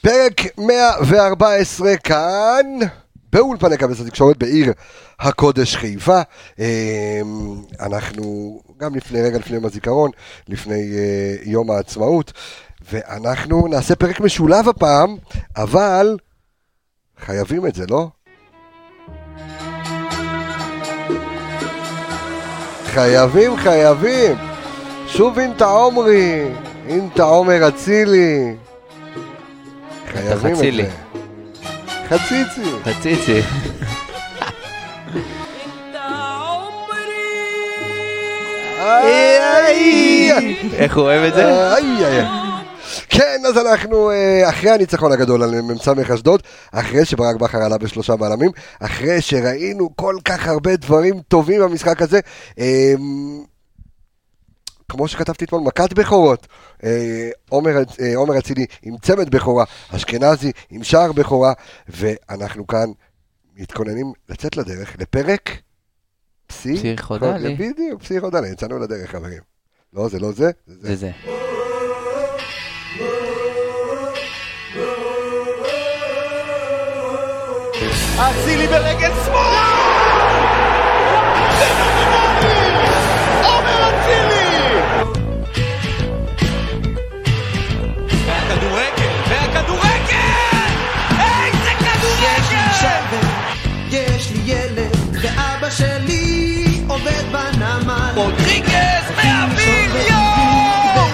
פרק 114 כאן, באולפני כבש התקשורת בעיר הקודש חיפה. אמ, אנחנו גם לפני רגע לפני יום הזיכרון, לפני אה, יום העצמאות, ואנחנו נעשה פרק משולב הפעם, אבל חייבים את זה, לא? חייבים, חייבים. שוב אינטה עומרי, אינטה עומר אצילי. חייבים את. זה. חציצי. חציצי. איך הוא אוהב את זה? כן, אז אנחנו אה, אחרי הניצחון הגדול על מ"ס אשדוד, אחרי שברק בכר עלה בשלושה בלמים, אחרי שראינו כל כך הרבה דברים טובים במשחק הזה, אה, כמו שכתבתי אתמול, מכת בכורות. אה, עומר אה, עומר אצילי עם צמד בכורה, אשכנזי עם שער בכורה, ואנחנו כאן מתכוננים לצאת לדרך לפרק פסי... פסיכודלי. בדיוק, פסיכודלי, יצאנו לדרך, חברים. לא, זה לא זה, זה זה. זה זה. אצילי ברגל שמאל! רודריגז מהאוויר! יואו!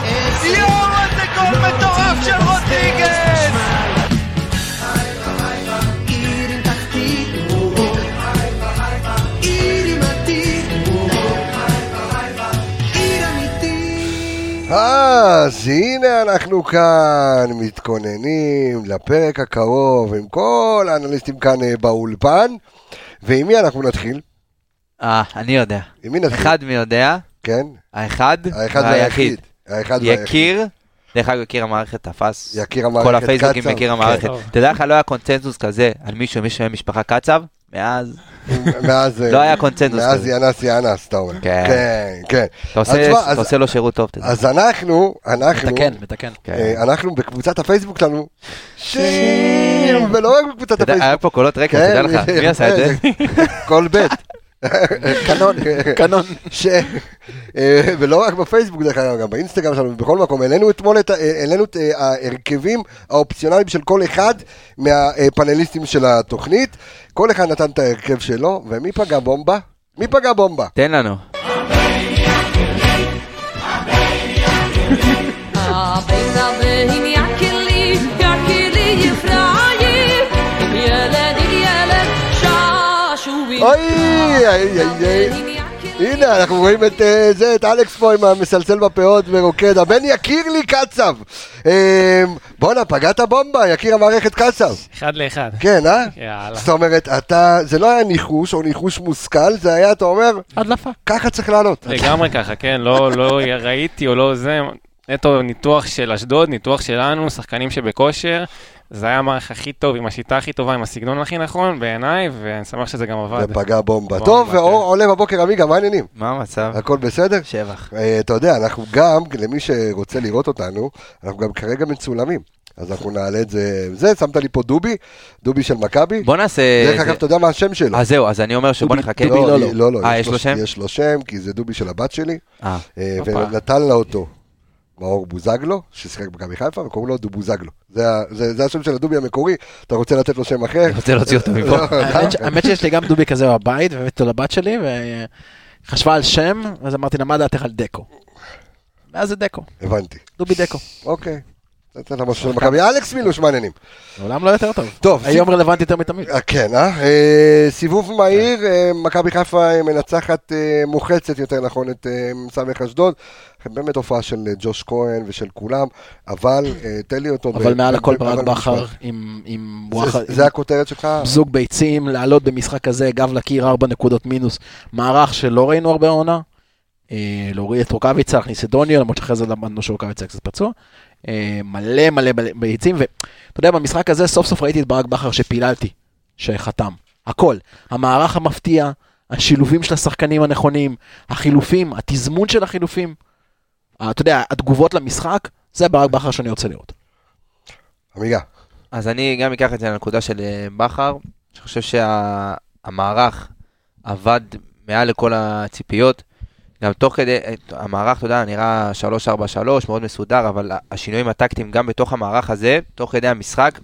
יואו, איזה גול מטורף של רודריגז! אז הנה אנחנו כאן מתכוננים לפרק הקרוב עם כל האנליסטים כאן אה, באולפן. ועם מי אנחנו נתחיל? אה, אני יודע. עם מי נתחיל? אחד מי יודע, כן? האחד האחד והיחיד. האחד והיחיד. יקיר, דרך אגב, יקיר המערכת תפס. יקיר המערכת כל הפייסבוקים קצב. יקיר המערכת. טוב. אתה יודע איך לא היה קונצנזוס כזה על מישהו, מישהו משפחה קצב? מאז. מאז... אה, לא היה קונצנזוס מאז כזה. ינס ינס, אתה אומר. כן. כן, כן. אתה עושה- לו שירות טוב, תדע. אז אנחנו, אנחנו... מתקן, מתקן. כן. אה, אנחנו בקבוצת הפייסבוק שלנו, שים, ולא רק בקבוצת יודע, היה הפייסבוק. פה קולות רקע, כן, תדע לך, מי עשה את זה? כל בית. קנון, קנון. ש... אה, ולא רק בפייסבוק דרך אגב, גם באינסטגרם שלנו, בכל מקום, העלינו אתמול את, אה, העלינו את אה, ההרכבים האופציונליים של כל אחד מהפאנליסטים של התוכנית. כל אחד נתן את ההרכב שלו, ומי פגע בומבה? מי פגע בומבה? תן לנו. אוי, איי, איי, איי. הנה, אנחנו רואים את אה, זה, את אלכס פה עם המסלסל בפאות ורוקד. הבן יקיר לי קצב. אה, בואנה, פגעת בומבה, יקיר המערכת קצב. אחד לאחד. כן, אה? יאללה. זאת אומרת, אתה, זה לא היה ניחוש או ניחוש מושכל, זה היה, אתה אומר, הדלפה. ככה צריך לעלות. לגמרי ככה, כן, לא, לא ראיתי או לא זה, נטו ניתוח של אשדוד, ניתוח שלנו, שחקנים שבכושר. זה היה המערך הכי טוב, עם השיטה הכי טובה, עם הסגנון הכי נכון בעיניי, ואני שמח שזה גם עבד. ופגע בומבה. בומבה, טוב, כן. ואור עולה בבוקר, עמיגה, מה העניינים? מה המצב? הכל בסדר? שבח. אה, אתה יודע, אנחנו גם, למי שרוצה לראות אותנו, אנחנו גם כרגע מצולמים. אז אנחנו נעלה את זה, זה, שמת לי פה דובי, דובי של מכבי. בוא נעשה... דרך זה- אגב, אתה יודע מה השם שלו? אז זהו, אז אני אומר שבוא נחכה. דובי לא, לא. אה, יש לו שם? יש לו שם, כי זה דובי של הבת שלי, אה, אה. ונתן לה אותו מאור בוזגלו, ששיחק במכבי חיפה, וקוראים לו דובוזגלו. זה ה- זה זה השם של הדובי המקורי, אתה רוצה לתת לו שם אחר? אני רוצה להוציא אותו מפה. לא, האמת ש- האמת שיש לי גם דובי כזה בבית, והבאתי אותו לבת שלי, וחשבה על שם, אז אמרתי לה, מה דעתך על דקו? ואז זה דקו, הבנתי, דובי דקו. אוקיי. נתן לה משהו של מכבי. אלכס מילוש, מה העניינים? לעולם לא יותר טוב. טוב, היום רלוונטי יותר מתמיד. אה, כן, אה? אה? סיבוב מהיר, אה, מכבי חיפה מנצחת מוחצת, יותר נכון, את סמך אשדוד. באמת הופעה של ג'וש כהן ושל כולם, אבל תן לי אותו. אבל מעל הכל ברק בכר. עם- זה- הכותרת שלך? זוג ביצים, לעלות במשחק כזה, גב לקיר, ארבע נקודות מינוס. מערך שלא ראינו הרבה עונה. להוריד את רוקאביצה, להכניס את דוניו, למרות שאחרי זה למדנו שרוקאביצה קצת פצוע. אה, מלא מלא ביצים, ואתה יודע, במשחק הזה סוף סוף ראיתי את ברק בכר שפיללתי, שחתם. הכל. המערך המפתיע, השילובים של השחקנים הנכונים, החילופים, התזמון של החילופים. אה, אתה יודע, התגובות למשחק, זה ברק בכר שאני רוצה לראות. עמיגה. אז אני גם אקח את זה לנקודה של אה, בכר. אני חושב שהמערך עבד מעל לכל הציפיות. גם תוך כדי, אה, המערך, אתה יודע, נראה 3-4-3, מאוד מסודר, אבל השינויים הטקטיים גם בתוך המערך הזה, תוך כדי המשחק,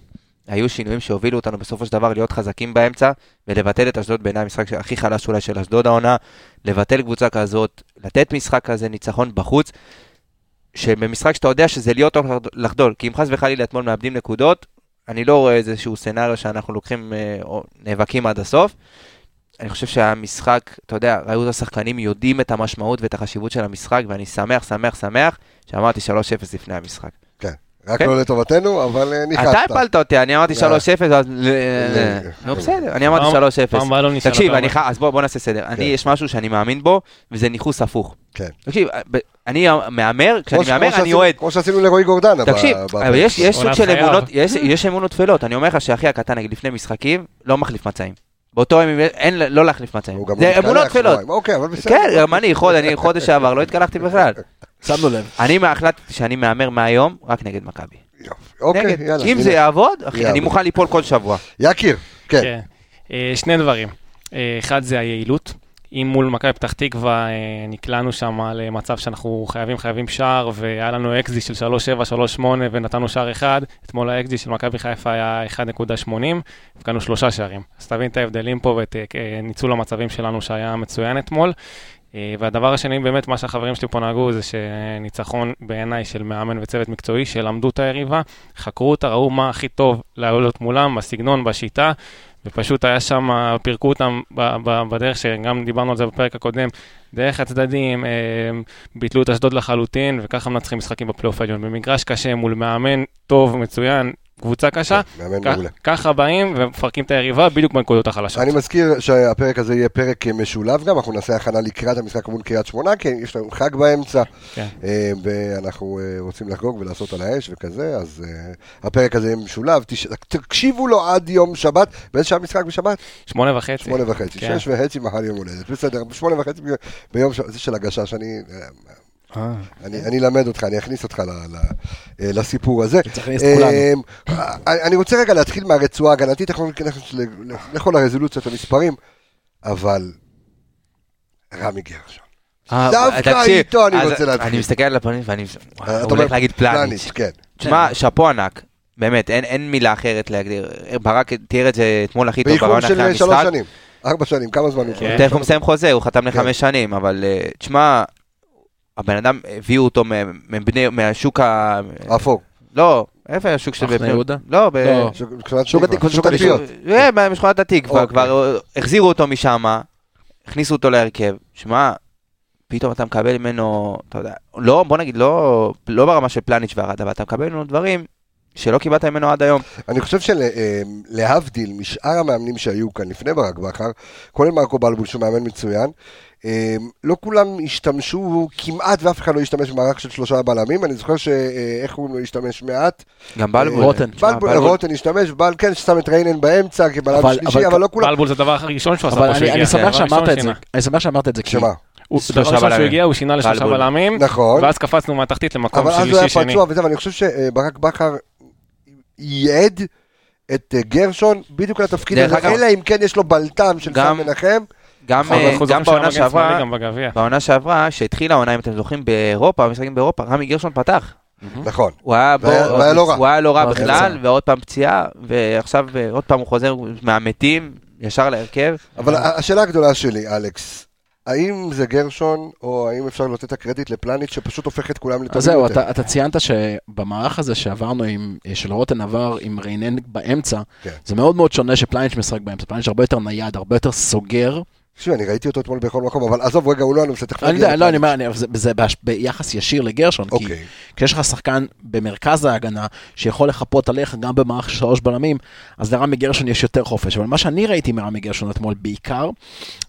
היו שינויים שהובילו אותנו בסופו של דבר להיות חזקים באמצע, ולבטל את אשדוד בעיניי המשחק הכי חלש אולי של אשדוד העונה, לבטל קבוצה כזאת, לתת משחק כזה, ניצחון בחוץ, שבמשחק שאתה יודע שזה להיות או לחדול, כי אם חס וחלילה אתמול מאבדים נקודות, אני לא רואה איזשהו סצנריו שאנחנו לוקחים אה, או נאבקים עד הסוף. אני חושב שהמשחק, אתה יודע, ראו את השחקנים יודעים את המשמעות ואת החשיבות של המשחק, ואני שמח, שמח, שמח, שאמרתי 3-0 לפני המשחק. כן. רק כן. לא לטובתנו, אבל אה, ניחשת. אתה הפלת אותי, אני אמרתי 3-0, אז... ל- נו בסדר, אני אמרתי פעם- 3-0. פעם הבאה לא נשאל תקשיב, אז בוא נעשה סדר. אני, יש משהו שאני מאמין בו, וזה ניכוס הפוך. כן. תקשיב, אני מהמר, כשאני מהמר אני אוהד. כמו שעשינו לרועי גורדנה. תקשיב, אבל יש סוג של. אמונות, יש- יש אמונות טפלות. אני אומר לך שאחי הקטן, נגיד לפני משחקים, לא מחליף מצעים. באותו יום אין לא להחליף מצעים. לא זה מתקלח אמונות טפלות. שבועיים. אוקיי, אבל בסדר. כן, גם אני, חוד- אני חודש שעבר, לא התקלחתי בכלל. שמנו לב. אני החלטתי שאני מהמר מהיום רק נגד מכבי. יופי. אוקיי, נגד. יאללה. אם. זה יעבוד, אחי. אני מוכן ליפול כל שבוע. יקיר, כן. כן. אה, שני דברים. אה, אחד זה היעילות. אם מול מכבי פתח תקווה אה, נקלענו שם למצב שאנחנו חייבים חייבים שער, והיה לנו אקזי של 3-7, 3-8 ונתנו שער אחד, אתמול האקזי של מכבי חיפה היה 1.80, הבקענו שלושה שערים. אז תבין את ההבדלים פה ואת אה, ניצול המצבים שלנו שהיה מצוין אתמול. אה, והדבר השני, באמת, מה שהחברים שלי פה נהגו, זה שניצחון בעיניי של מאמן וצוות מקצועי, שלמדו את היריבה, חקרו אותה, ראו מה הכי טוב לעלות מולם, בסגנון, בשיטה, ופשוט היה שם, פירקו אותם בדרך שגם דיברנו על זה בפרק הקודם, דרך הצדדים, אה, ביטלו את אשדוד לחלוטין, וככה מנצחים משחקים בפלייאוף העליון. במגרש קשה מול מאמן טוב, מצוין, קבוצה קשה, מאמן כ- מעולה. ככה באים ומפרקים את היריבה בדיוק בנקודות החלשות. אני מזכיר שהפרק הזה יהיה פרק משולב גם, אנחנו נעשה הכנה לקראת המשחק מול קריית שמונה, כי יש לנו חג באמצע, כן. אה, ואנחנו אה, רוצים לחגוג ולעשות על האש וכזה, אז אה, הפרק הזה יהיה משולב, תקשיבו לו עד יום שבת, באיזה שעה משחק בשבת? שמונה וחצי. שמונה וחצי, כן. שש וחצי מחר יום הולדת, בסדר, שמונה וחצי ביום שבת, זה של הגשש, אני... אה, אני אני אלמד אותך, אני אכניס אותך אה, לסיפור הזה. צריך להכניס את כולנו. אה, אני רוצה רגע להתחיל מהרצועה ההגנתית, אנחנו ניכנס ל- לכל הרזולוציות המספרים, אבל רמי גרשון. דווקא איתו אני רוצה להתחיל. אני מסתכל על הפנים ואני הולך להגיד פלניץ'. כן. תשמע, שאפו ענק. באמת, אין, מילה אחרת להגדיר. ברק תיאר את זה אתמול הכי טוב באיחור ברעיון אחרי של שלוש המשחק. שנים, ארבע שנים, כמה זמן הוא כן. תכף הוא מסיים חוזה, הוא חתם כן. לחמש שנים, אבל תשמע, הבן אדם, הביאו אותו מבני- מהשוק ה... אפור. לא, איפה השוק של... מחנה בבני- יהודה? לא. לא. שוק תקווה, התקווה, שוק התקווה. אה, אוקיי. כבר אה, החזירו אותו משם, הכניסו אותו להרכב. שמע, פתאום אתה מקבל ממנו, אתה יודע, לא, בוא נגיד, לא, לא ברמה של פלניץ' וארד, אבל אתה מקבל ממנו דברים שלא קיבלת ממנו עד היום. אני חושב שלהבדיל משאר המאמנים שהיו כאן לפני ברק בכר, כולל מרקו בלבול שהוא מאמן מצוין, אה, לא כולם השתמשו כמעט ואף אחד לא השתמש במערך של שלושה בלמים, אני זוכר שאיך הוא השתמש מעט. גם בלבול. רוטן, תשמע, בלבול, רוטן השתמש, בל כן ששם את ריינן באמצע כבלם אבל- שלישי, אבל- לא כולם. בלבול זה הדבר הראשון שהוא עשה פה שהוא אני. שמח שאמרת את זה. אני שמח שאמרת את זה, שמה? הוא- שלושה שהוא. הגיע, הוא שינה לשלושה. בלמים, נכון, ואז קפצנו מהתחתית למקום אבל אז הוא היה שלישי שני. פצוע וזה, ואני חושב שברק בכר ייעד את אה, גרשון בדיוק לתפקיד הזה, אלא אם כן יש לו בלטם של סם מנחם. גם אה, גם בעונה שעברה. בעונה שעברה, שהתחילה העונה, אם אתם זוכרים, באירופה, משחקים באירופה, רמי גרשון פתח. נכון. הוא היה בו- והיה- והיה לא רע. הוא היה לא רע ואז בכלל, יצא. ועוד פעם פציעה, ועכשיו אה, עוד פעם הוא חוזר מהמתים, ישר להרכב. אבל השאלה הגדולה שלי, אלכס, האם זה גרשון, או האם אפשר לתת את הקרדיט לפלניץ' שפשוט הופך את כולם לטובים אז זהו, יותר? אתה, אתה ציינת שבמערך הזה שעברנו עם, של רוטן עבר עם ריינן באמצע, כן. זה מאוד מאוד שונה שפלאניץ' משחק באמצע, פלאניץ' הרבה יותר נייד, הרבה יותר סוגר. תקשיב, אני ראיתי אותו אתמול בכל מקום, אבל עזוב, רגע, הוא לא הנושא, תכף נגיע יודע, לא, אני. אומר, זה, ביחס ישיר לגרשון, כי אוקיי. כשיש לך שחקן במרכז ההגנה שיכול לחפות עליך גם במערך של שלוש בלמים, אז לרמי גרשון יש יותר חופש. אבל מה שאני ראיתי מרמי גרשון אתמול בעיקר,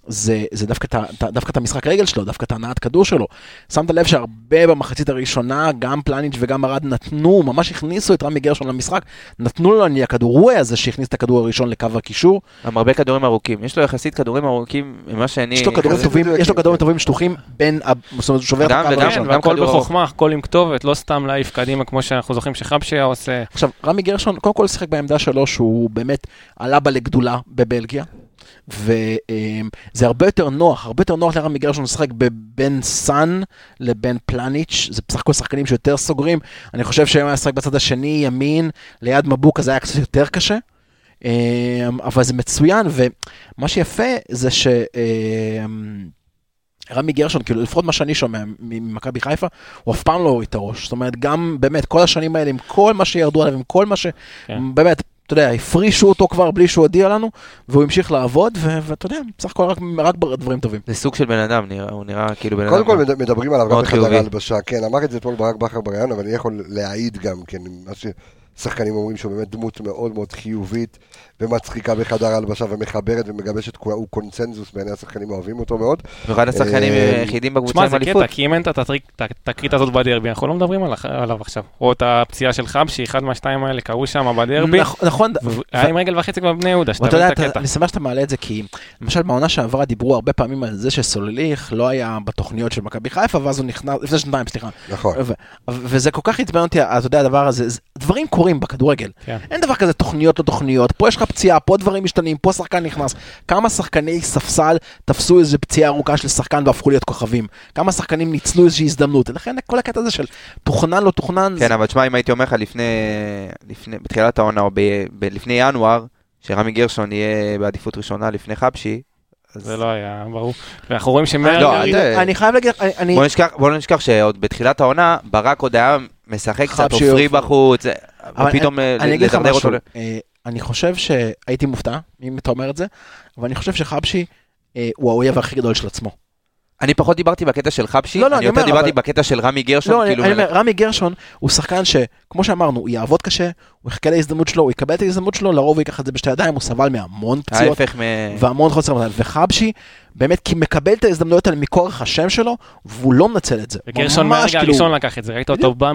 זה, דווקא את המשחק רגל שלו, דווקא את הנעת כדור שלו. שמת לב שהרבה במחצית הראשונה, גם פלניץ' וגם ארד נתנו, ממש הכניסו את רמי גרשון למשחק, נתנו לו להניע כדור, הוא היה זה שהכניס את הכדור הראשון לקו הקישור. גם הרבה כדורים ארוכים. יש לו יחסית כדורים ארוכים ממה שאני... יש לו כדורים טובים, יש לו כדורים. טובים שטוחים בין, ה- זאת אומרת, הוא שובר את הקו הראשון. גם ארוך. בחוכמה, הכל עם כתובת, לא סתם להעיף קדימה כמו שאנחנו זוכרים שחבשי היה עושה. עכשיו, רמי גרשון, קודם כל שיחק בעמדה שלו, שהוא באמת עלה בה לגדולה בבלגיה, וזה הרבה יותר נוח, הרבה יותר נוח לרמי גרשון לשחק בין סאן לבין פלניץ', זה בסך הכל שחקנים שיותר סוגרים, אני חושב שאם היה לשחק בצד השני, ימין, ליד מבוקה, זה היה קצת יותר קשה. אמ, אבל זה מצוין, ומה שיפה זה ש... אמ, רמי גרשון, כאילו לפחות מה שאני שומע ממכבי חיפה, הוא אף פעם לא הוריד את הראש. זאת אומרת, גם באמת כל השנים האלה, עם כל מה שירדו עליו, עם כל מה ש... כן. באמת, אתה יודע, הפרישו אותו כבר בלי שהוא הודיע לנו, והוא המשיך לעבוד, ואתה יודע, בסך הכל רק, רק דברים טובים. זה סוג של בן אדם, נראה- הוא נראה כאילו בן אדם. קודם כל מד- מדברים עליו גם בחדר. ההלבשה, כן, אמר את זה אתמול ברק בכר בריאיון, אבל אני יכול להעיד גם, כן, מה ששחקנים אומרים שהוא באמת דמות מאוד מאוד חיובית ומצחיקה בחדר ההלבשה ומחברת ומגבשת, כולה- הוא קונצנזוס בעיני השחקנים אוהבים אותו מאוד. אחד השחקנים אה, היחידים בקבוצה עם זה אליפות. קטע, כי אם אין את התקרית הזאת בדרבי, אנחנו לא מדברים על- עליו עכשיו. או את הפציעה של חבשי, אחד מהשתיים האלה קרו שם בדרבי. נכ- נכון, היה עם רגל וחצי כבר בבני יהודה, שתבין יודע, את הקטע. אני שמח שאתה מעלה את זה, כי למשל בעונה שעברה דיברו הרבה פעמים על זה שסולליך לא היה בתוכניות של מכבי חיפה, ואז הוא נכנס, לפני שנתיים, סליחה. נכון. וזה כל כך עצבן אותי, אתה יודע, הדבר הזה, זה- דברים קורים בכדורגל. כן. אין דבר כזה תוכניות לא תוכניות, פה יש לך פציעה, פה דברים משתנים, פה שחקן נכנס. כמה שחקני ספסל תפסו איזו פציעה ארוכה של שחקן והפכו להיות כוכבים? כמה שחקנים ניצלו איזושהי הזדמנות? לכן כל הקטע הזה של תוכנן לא תוכנן, זה- כן, אבל תשמע, אם הייתי אומר לך לפני, לפני, בתחילת העונה, או ב, ב, לפני ינואר, שרמי גרשון יהיה בעדיפות ראשונה לפני חבשי, אז זה לא היה ברור. ואנחנו רואים לא, שמהרגע... אתה- אני חייב להגיד, אני- אני... בוא נשכח, לא שעוד בתחילת העונה, ברק עוד היה משחק קצת, עופרי. בחוץ, ופתאום אה, לדרדר אותו. אה, אני חושב שהייתי מופתע, אם אתה אומר את זה, אבל אני חושב שחבשי אה, הוא האויב הכי גדול של עצמו. אני פחות דיברתי בקטע של חבשי, לא, לא, אני אני יותר דיברתי אבל- בקטע של רמי גרשון, לא, כאילו, אני אומר, רמי גרשון הוא שחקן שכמו שאמרנו, הוא יעבוד קשה, הוא יחכה להזדמנות שלו, הוא יקבל את ההזדמנות שלו, לרוב הוא ייקח את זה בשתי ידיים, הוא סבל מהמון פציעות מ... והמון חוסר מזל. וחבשי, באמת, כי מקבל את ההזדמנויות האלה מכורח השם שלו, והוא לא מנצל את זה. וגרשון ממש, מהרגע כאילו, הראשון לקח את זה, ראית אותו בא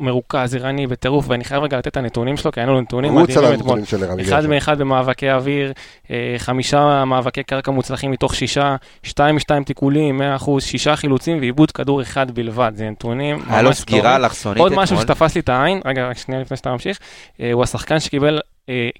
מרוכז, ערני, בטירוף, ואני חייב רגע לתת את הנתונים שלו, כי היינו לו נתונים מדהימים אתמול. הנתונים של רמי אחד גרשון. מאחד במאבקי אוויר, אה, חמישה מאבקי קרקע מוצלחים מתוך שישה, שתיים משתיים תיקולים, מאה אחוז, שישה חילוצים ועיבוד כדור אחד בלבד, זה נתונים היה לו ממש סגירה טובים. אלכסונית עוד משהו אתמול. שתפס לי את העין, רגע, רק שנייה לפני שאתה ממשיך, אה, הוא השחקן שקיבל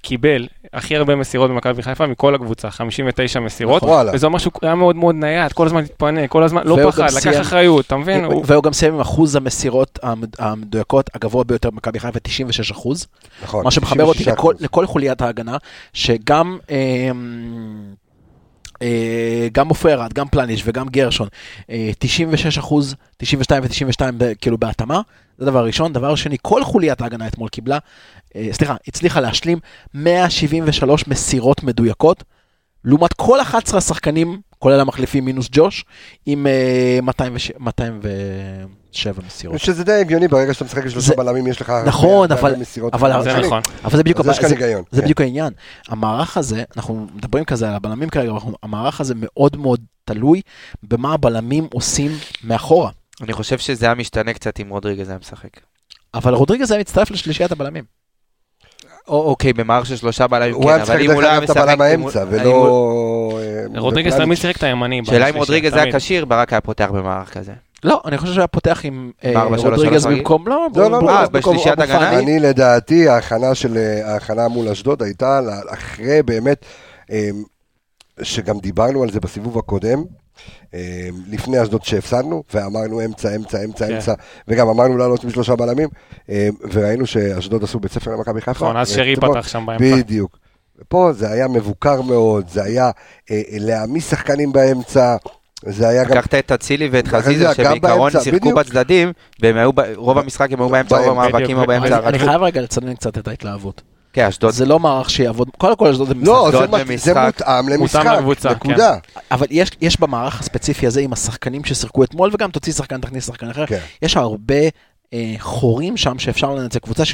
קיבל הכי הרבה מסירות במכבי חיפה מכל הקבוצה, 59 מסירות, נכון, וואלה. וזה אומר שהוא היה מאוד מאוד נייד, כל הזמן התפנה, כל הזמן, לא פחד, לקח סיים- אחריות, אתה מבין? הוא- והוא גם סיים עם אחוז המסירות המד- המדויקות הגבוה ביותר במכבי חיפה, 96 אחוז. נכון. מה שמחבר אותי 96%. לכל, לכל חוליית ההגנה, שגם אה, גם עופרי ארד, גם פלניש וגם גרשון, אה, 96 אחוז, 92 ו-92 כאילו בהתאמה, זה דבר ראשון. דבר שני, כל חוליית ההגנה אתמול קיבלה, אה, סליחה, הצליחה להשלים 173 מסירות מדויקות, לעומת כל 11 השחקנים, כולל המחליפים מינוס ג'וש, עם אה, 207 207 מסירות. שזה די הגיוני ברגע שאתה משחק עם שלושה בלמים יש לך נכון, אבל- אבל- זה השני. נכון. אבל זה בדיוק, אז יש כאן זה- היגיון, זה כן. בדיוק העניין. המערך הזה, אנחנו מדברים כזה על הבלמים כרגע, המערך הזה מאוד מאוד תלוי במה הבלמים עושים מאחורה. אני חושב שזה היה משתנה קצת אם רודריגז היה משחק. אבל רודריגז היה מצטרף לשלישיית הבלמים. או- אוקיי, במערך של שלושה בלמים, הוא כן, היה אבל משחק אם דרך הוא לא היה אגב את משחק... הבלם אם הוא- האמצע, אם הוא- ולא... אה, רודריגז. תמיד שיחק את הימני. שאלה אם רודריגז היה. כשיר, ברק היה פותח במערך כזה. לא, אני חושב שהיה פותח עם אה, רודריגז במקום, לא, לא, לא, לא, בשלישיית הגנה? אני לדעתי, ההכנה של, אה, ההכנה מול אשדוד הייתה אחרי באמת, אה, שגם דיברנו על זה בסיבוב הקודם, אה, לפני אשדוד שהפסדנו, ואמרנו אמצע, אמצע, אמצע, כן. אמצע, וגם אמרנו לעלות משלושה בלמים, אה, וראינו שאשדוד עשו בית ספר למכבי חיפה. נכון, אז שרי אתמול- פתח שם באמצע. בדיוק. ופה זה היה מבוקר מאוד, זה היה אה, אה, להעמיס שחקנים באמצע, זה היה גם... לקחת את אצילי ואת חזיזה, שבעיקרון שיחקו. בצדדים, והם היו, ב- רוב המשחק הם היו באמצע, רוב. המאבקים היו בדיוק. באמצע. אני- אני חייב רגע לצנן קצת את ההתלהבות. כן, אשדוד. זה לא מערך שיעבוד, קודם כל אשדוד זה משחק. לא, זה. מותאם למשחק, לקבוצה, נקודה. אבל יש, יש במערך הספציפי הזה עם השחקנים ששיחקו אתמול, וגם תוציא שחקן, תכניס שחקן אחר, כן. יש הרבה אה, חורים שם שאפשר לנצל, קבוצה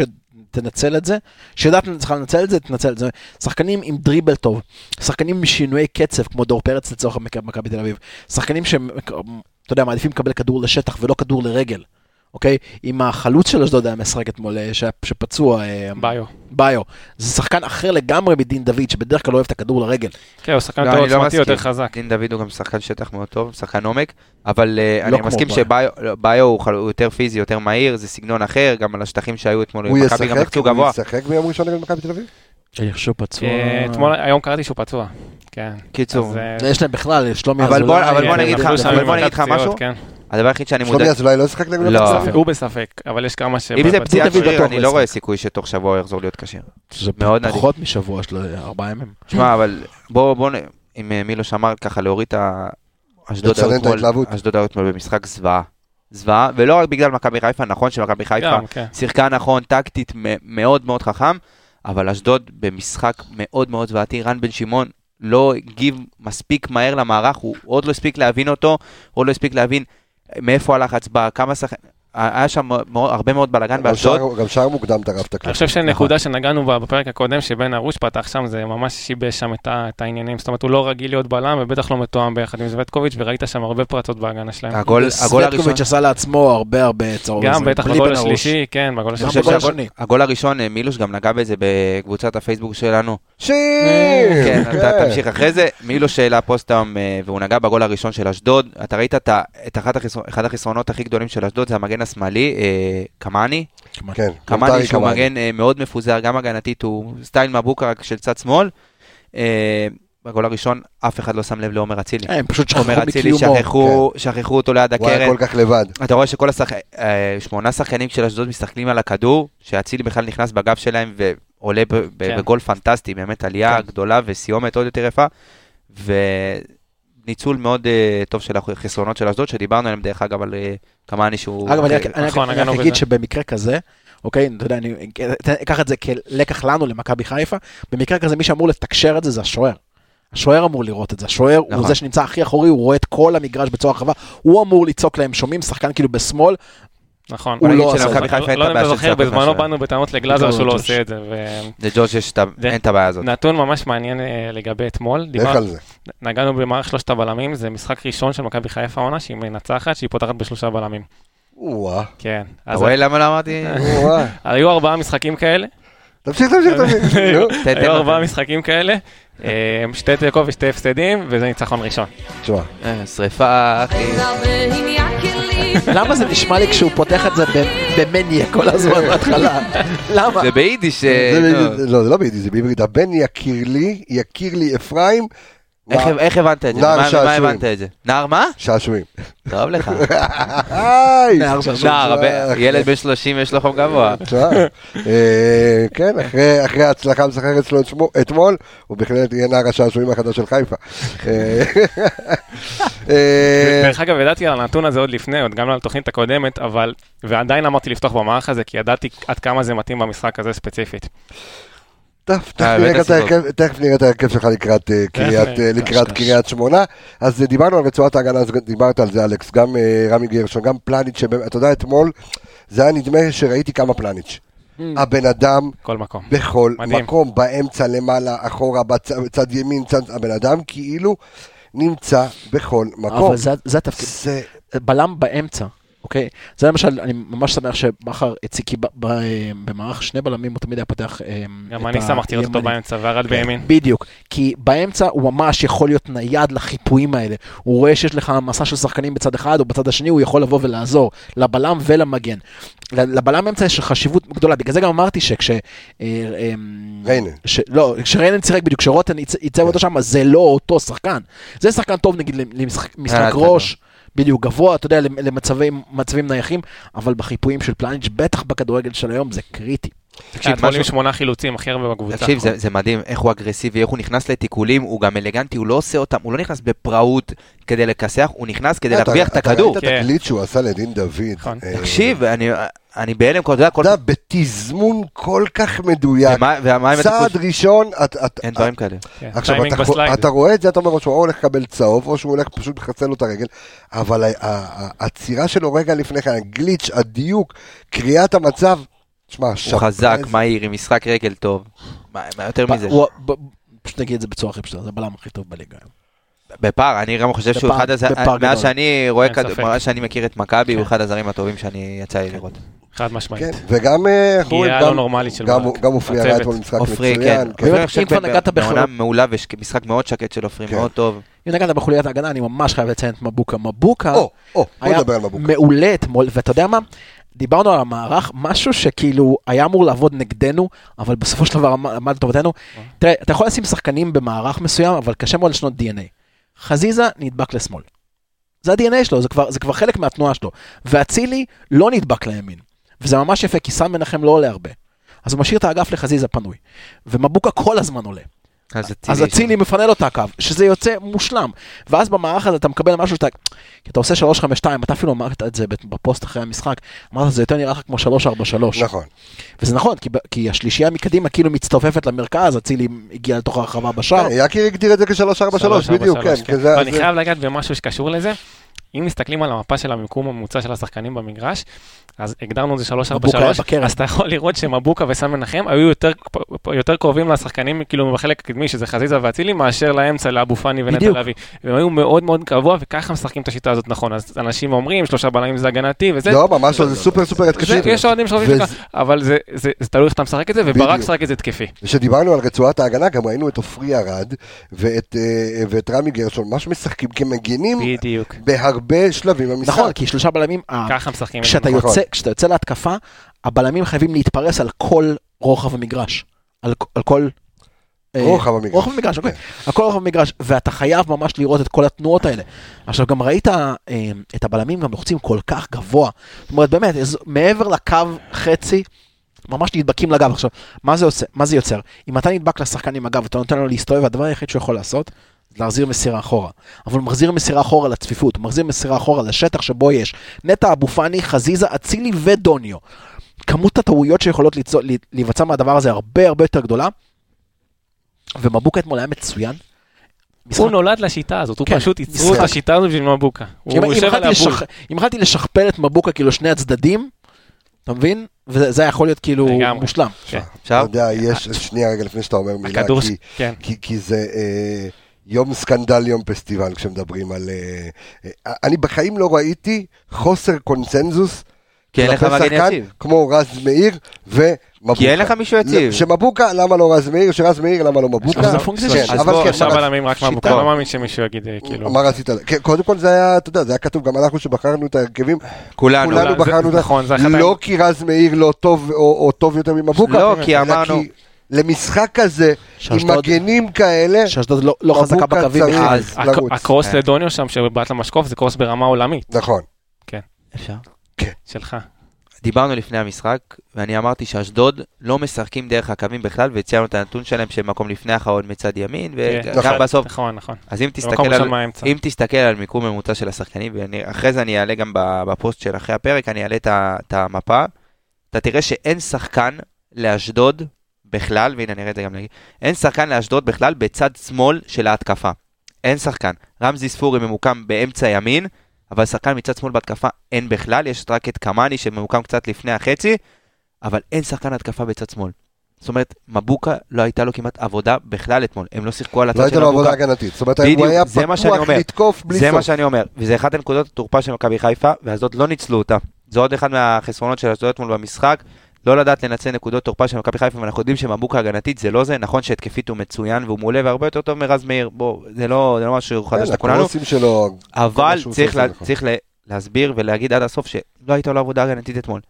שתנצל את זה, שיודעת צריכה לנצל את זה, תנצל את זה. שחקנים עם דריבל טוב, שחקנים עם שינויי קצב, כמו דור פרץ לצורך מכבי תל אביב, שחקנים שהם, אתה יודע, מעדיפים לקבל כדור לשטח ולא כדור לרגל. אוקיי? אם החלוץ של אשדוד היה משחק אתמול, אה, שפצוע, אה, ביו. ביו, זה שחקן אחר לגמרי מדין דוד, שבדרך כלל אוהב את הכדור לרגל. כן, הוא שחקן לא, יותר לא עוצמתי, יותר. חזק. דין דוד הוא גם שחקן שטח מאוד טוב, שחקן עומק, אבל אה, לא אני מסכים ביו. שביו ביו הוא יותר פיזי, יותר מהיר, זה סגנון אחר, גם על השטחים שהיו אתמול, הוא ישחק? ביום ראשון נגד מכבי תל אביב? אני חושב פצוע. אתמול, היום קראתי שהוא פצוע. כן. קיצור, יש להם בכלל, שלומי אזולאי, אבל בוא כן, נגיד לך- משהו. הדבר היחיד שאני שלומי מודע... אזולאי לא ישחק נגד לא. מכבי תל? הוא בספק, אבל יש כמה ש... אם זה פציעת דוד שריר, אני לא רואה. סיכוי שתוך שבוע הוא יחזור להיות כשיר. נדיר. פחות משבוע של ארבעה ימים. תשמע, אבל בוא, בוא, נ- אם אה, מילוש אמר ככה להוריד את ה... אשדוד היו לצנן את אתמול- ההתלהבות. אשדוד היו אתמול במשחק זוועה. זוועה, ולא רק בגלל מכבי חיפה, נכון שמכבי חיפה כן. שיחקה נכון, טקטית מאוד מאוד חכם, אבל אשדוד במשחק מאוד מאוד זוועתי, רן בן שמעון לא הגיב מספיק מהר למערך, הוא עוד לא הספיק להבין אותו, הוא עוד לא הספיק להבין מאיפה הלחץ בא, כמה שחקנים, היה שם מאוד, הרבה מאוד בלאגן גם באשדוד. גם שער מוקדם טרף את אני הקלף. חושב נכון. שנקודה שנגענו בה בפרק הקודם, שבן ארוש פתח שם, זה ממש שיבש שם את ה- את העניינים. זאת אומרת, הוא לא רגיל להיות בלם, ובטח לא מתואם ביחד עם זבטקוביץ', וראית שם הרבה פרצות בהגנה שלהם. הגול, הגול הראשון, סווטקוביץ' עשה לעצמו הרבה הרבה צרות. גם בטח בגול. השלישי, כן, בגול אני השלישי. השני. הגול הראשון, אה, מילוש גם נגע בזה בקבוצת הפייסבוק שלנו. שיר! כן, אתה תמשיך אחרי זה. מילוש העלה פוסט היום, אה, והוא נגע בגול הראשון של אשדוד. אתה ראית את ה- את אחת החסר- אחד החסרונות הכי גדולים של אשדוד, זה המגן השמאלי, אה, קמאני. כן, קמאני שהוא קמאני. מגן אה, מאוד מפוזר, גם הגנתית, הוא style מבוקה רק של צד שמאל. אה, בגול הראשון אף אחד לא שם לב לעומר אצילי. הם פשוט שכחו עומר אצילי, מקיומו. שכחו- שכחו אותו ליד הוא היה הקרן. כל כך לבד. אתה רואה שכל השחק... אה, שמונה שחקנים של אשדוד מסתכלים על הכדור, שאצילי בכלל נכנס בגב שלהם ועולה כן. בגול פנטסטי, באמת עלייה כן. גדולה וסיומת עוד יותר יפה. וניצול מאוד אה, טוב של החסרונות של אשדוד, שדיברנו עליהם דרך אגב על אה, קמאני שהוא... אגב, אני רק- אני רק- נכון, אגיד. שבמקרה כזה, אוקיי, אתה יודע, אני אקח את זה כלקח לנו, למכבי חיפה, במקרה כזה מי שאמור לתקשר את זה זה השוער. השוער אמור לראות את זה, השוער הוא נכון. זה שנמצא הכי אחורי, הוא רואה את כל המגרש בצורה רחבה, הוא אמור לצעוק להם, שומעים שחקן כאילו בשמאל, נכון. הוא לא עשה זה. חיפה לא את יודע אם הבעיה אתה של זוכר, צעקות בזמנו. באנו בטענות לגלאזר לא, שהוא לא. עושה את זה. לג'ורג' יש את ה- זה- אין את הבעיה הזאת. ונתון ממש מעניין אה, לגבי אתמול. לך על זה. נגענו במערכת שלושת הבלמים, זה משחק ראשון של מכבי חיפה העונה, שהיא מנצחת, שהיא פותחת בשלושה בלמים. וואה, כן. אתה רואה למה לא אמרתי? וואה. היו ארבעה משחקים כאלה, תמשיך, תמשיך, תמשיך. היו ארבעה. משחקים כאלה, אה, שתי תיקו ושתי הפסדים, וזה ניצחון ראשון. תשמע, אה, שריפה, אחי. למה זה נשמע לי כשהוא פותח את זה במניה כל הזמן בהתחלה? למה? זה ביידיש, אה. ב- לא, זה לא ביידיש, זה בעברית. הבן יכיר לי, יכיר לי אפרים, איך- הבנת את זה? נער מה- מה שעשועים. הבנת את זה? נער מה? שעשועים. טוב לך. נער שעשועים. ילד בן 30 יש לו חום גבוה. אה, כן, אחרי- אחרי ההצלחה המשחקת אצלו אתמו- אתמול, הוא בהחלט יהיה נער השעשועים החדש של חיפה. אה, אה, דרך אגב, ידעתי על הנתון הזה עוד לפני, עוד גם על התוכנית הקודמת, אבל, ועדיין אמרתי לפתוח במערך הזה, כי ידעתי עד כמה זה מתאים במשחק הזה ספציפית. טוב, תכף אה, נראה הבאת את ההרכב- סיבות. תכף נראה את ההרכב שלך לקראת אה, קריית, אה, שמונה. אז דיברנו על רצועת ההגנה, אז דיברת על זה אלכס, גם רמי גרשון, גם פלניץ', אתה יודע, אתמול זה היה נדמה שראיתי כמה פלניץ'. הבן אדם כל מקום. בכל מדהים. מקום, באמצע, למעלה, אחורה, בצד, צד ימין, צד, הבן אדם כאילו נמצא בכל מקום. אבל זה- זה התפקיד. זה, בלם באמצע, אוקיי? זה למשל, אני ממש שמח שבכר הציג, כי במערך שני בלמים הוא תמיד היה פותח אה, גם אני שמחתי לראות אותו. באמצע, וירד בימין. בדיוק, כי באמצע הוא ממש יכול להיות נייד לחיפויים האלה. הוא רואה שיש לך מסע של שחקנים בצד אחד או בצד השני, הוא יכול לבוא ולעזור לבלם ולמגן. ל- לבלם באמצע יש חשיבות גדולה, בגלל זה גם אמרתי שכש... אה, ריינה. ש... לא, כשריינן שיחק בדיוק, כשרוטן ייצ- ייצב אותו שם, זה לא אותו שחקן. זה שחקן טוב נגיד למשחק משחק אה, ראש, בדיוק גבוה, אתה יודע, למצבים מצבים נייחים, אבל בחיפויים של פלניץ', בטח בכדורגל של היום, זה קריטי. תקשיב, אתמול עם משהו- שמונה חילוצים, הכי הרבה בקבוצה. תקשיב, זה, זה מדהים איך הוא אגרסיבי, איך הוא נכנס לתיקולים, הוא גם אלגנטי, הוא לא עושה אותם, הוא לא נכנס בפראות כדי לכסח, הוא נכנס כדי אתה- להרוויח את אתה הכדור. ראית את כן. התקליט שהוא עשה לדין דוד. נכון. אה, תקשיב, אני, בהלם, אתה יודע, כל... אתה יודע, בתזמון כל כך מדויק. ומה ומה עם צעד? ראשון, את- את- אין דברים כאלה. כן, עכשיו, אתה, רואה את זה, אתה אומר, או שהוא הולך לקבל צהוב, או שהוא הולך פשוט לחסל לו את הרגל, אבל ה- ה- העצירה שלו רגע לפני כן, הגליץ', הדיוק, קריאת המצב, תשמע, הוא חזק, מהיר, עם משחק רגל טוב. מה מה יותר מזה? הוא- ב- פשוט נגיד את זה בצורה הכי פשוטה, זה הבלם הכי טוב בליגה היום. בפער, אני גם חושב שהוא אחד הז... בפער מאז. שאני רואה. מאז שאני מכיר את מכבי, הוא כן. אחד הזרים הטובים שאני יצא לי לראות. חד משמעית. כן, וגם, אה, איך אומרים, פגיעה גם- לא גם-. גם עופרי. ירד אתמול משחק כן. מצוין. כן. חושב אם כבר ב- נגעת בעונה בחלק- מעולה ומשחק מאוד שקט של עופרי, כן. מאוד טוב. אם נגעת בחוליית ההגנה, אני ממש חייב לציין את מבוקה. מבוקה או, או, בוא היה נדבר על מבוקה. מעולה אתמול, ואתה יודע מה? דיברנו על המערך, משהו שכאילו היה אמור לעבוד נגדנו, אבל בסופו של דבר עמד עמד לטובתנו. תראה, אתה יכול לשים שחקנים במערך מסוים, אבל קשה מאוד לשנות DNA. חזיזה נדבק לשמאל. זה ה-DNA שלו, זה כבר, זה כבר חלק מהתנועה שלו. ואצילי לא נדבק לימין. וזה ממש יפה, כי סן מנחם לא עולה הרבה. אז הוא משאיר את האגף לחזיזה פנוי. ומבוקה כל הזמן עולה. אז אז אצילי מפנה לו את הקו, שזה יוצא מושלם. ואז במערך הזה אתה מקבל משהו שאתה, כי אתה עושה 3-5-2, אתה אפילו אמרת את זה בפוסט אחרי המשחק, אמרת זה יותר נראה לך כמו 3-4-3. נכון. וזה נכון, כי, כי השלישייה מקדימה כאילו מצטופפת למרכז, אצילי הגיע לתוך הרחבה בשער. כן, יקיר הגדיר את זה כ-343, שלוש, ארבע, בדיוק, כן. זה- ואני זה- חייב לגעת במשהו שקשור לזה. אם מסתכלים על המפה של המיקום הממוצע של השחקנים במגרש, אז הגדרנו את זה 3-4-3, מבוקה היה בקרן. אז אתה יכול לראות שמבוקה וסן מנחם היו יותר, יותר קרובים לשחקנים כאילו בחלק הקדמי, שזה חזיזה ואצילי, מאשר לאמצע, לאבו פאני ונטע. לביא. והם היו מאוד מאוד קבוע, וככה משחקים את השיטה הזאת נכון. אז אנשים אומרים, שלושה בלמים זה הגנתי וזה. לא, ממש לא, זה סופר סופר זה, התקפי. יש אוהדים שחושבים וזה- ככה, אבל זה, זה, זה תלוי איך אתה משחק את זה, וברק. משחק את זה התקפי. כשדיברנו על רצועת ההגנה, גם ראינו את עופרי ארד ואת, אה, ואת רמי גרשון, ממש משחקים כמגינים בדיוק. בהרבה שלבים במשחק. נכון, כי שלושה בלמים, ה- ככה משחקים. את זה. כשאתה נכון. יוצא, כשאתה יוצא להתקפה, הבלמים חייבים להתפרס על כל רוחב המגרש. על, על כל... אה, רוחב המגרש. רוחב המגרש, אוקיי. על כל רוחב המגרש, ואתה חייב ממש לראות את כל התנועות האלה. עכשיו, גם ראית אה, את הבלמים גם לוחצים כל כך גבוה. זאת אומרת, באמת, מעבר לקו חצי, ממש נדבקים לגב. עכשיו, מה זה, עושה, מה זה יוצר? אם אתה נדבק לשחקן עם הגב, אתה נותן לו להסתובב, הדבר היחיד שהוא יכול לעשות, להחזיר מסירה אחורה. אבל הוא מחזיר מסירה אחורה לצפיפות, הוא מחזיר מסירה אחורה לשטח שבו יש נטע אבו פאני, חזיזה, אצילי ודוניו. כמות הטעויות שיכולות ליצור- לה- להיווצר מהדבר הזה הרבה הרבה יותר גדולה. ומבוקה אתמול היה מצוין. משחק- הוא נולד לשיטה הזאת, הוא כן, פשוט ייצרו את. השיטה הזאת בשביל מבוקה. אם- יכלתי. לשכ- לשכפל את מבוקה כאילו שני הצדדים, אתה מבין? וזה יכול להיות כאילו לגמרי. מושלם. כן. אתה יודע, יש, שנייה רגע לפני שאתה אומר מילה, הכדור, כי, כן. כי, כי זה אה, יום סקנדל, יום פסטיבל, כשמדברים על... אה, אה, אני בחיים לא ראיתי חוסר קונצנזוס כי אין לך מגן יציב. כמו רז מאיר ומבוקה. כי אין לך מישהו יציב. שמבוקה, למה לא רז מאיר? שרז מאיר, למה לא מבוקה? אבל זה פונקציה כן, של- אז אבל בוא, כן, עכשיו בלמים רק. מבוקה, לא מאמין שמישהו יגיד אה, כאילו. מה רצית? כן, קודם כל זה היה, אתה יודע, זה היה כתוב, גם אנחנו שבחרנו את ההרכבים, כולנו. כולנו זה- בחרנו את נכון, זה אחת לא כי רז מאיר לא טוב או טוב יותר ממבוקה, לא, כי אמרנו- למשחק כזה, עם מגנים כאלה, שאשדוד לא- לא חזקה בקווים בכלל. הקרוס כן. לדוניו שם שבעט למשקוף זה קרוס ברמה עולמית נכון. אפשר? שלך. דיברנו לפני המשחק, ואני אמרתי שאשדוד לא משחקים דרך הקווים בכלל, וציינו את הנתון שלהם שהם מקום לפני האחרון מצד ימין, כן, וגם בסוף, נכון, נכון. אז אם תסתכל על... אם תסתכל על מיקום ממוצע של השחקנים, ואחרי זה אני אעלה גם ב- בפוסט של אחרי הפרק, אני אעלה את המפה, אתה תראה שאין שחקן לאשדוד בכלל, והנה נראה את זה גם נגיד, אין שחקן לאשדוד בכלל בצד שמאל של ההתקפה. אין שחקן. רמזי ספורי ממוקם באמצע ימין, אבל שחקן מצד שמאל בהתקפה אין בכלל, יש רק את קמאני שממוקם קצת לפני החצי, אבל אין שחקן התקפה בצד שמאל. זאת אומרת, מבוקה לא הייתה לו כמעט עבודה בכלל אתמול, הם לא שיחקו על הצד לא של הייתה מבוקה. לו עבודה הגנתית. זאת אומרת, הוא היה זה פתוח. לתקוף בלי זה סוף. מה שאני אומר, וזה אחת הנקודות התורפה של מכבי חיפה, ואשדוד לא ניצלו אותה. זה עוד אחד מהחסרונות של אשדוד אתמול במשחק, לא לדעת לנצל נקודות תורפה של מכבי חיפה, ואנחנו יודעים שמבוקה הגנתית זה לא זה, נכון שהתקפית הוא מצוין והוא מעולה והרבה יותר טוב מרז מאיר, בוא, זה לא, זה לא משהו חדש כן, לכולנו, אבל צריך, לה, נכון. צריך לה, להסביר ולהגיד עד הסוף שלא הייתה לו עבודה הגנתית אתמול.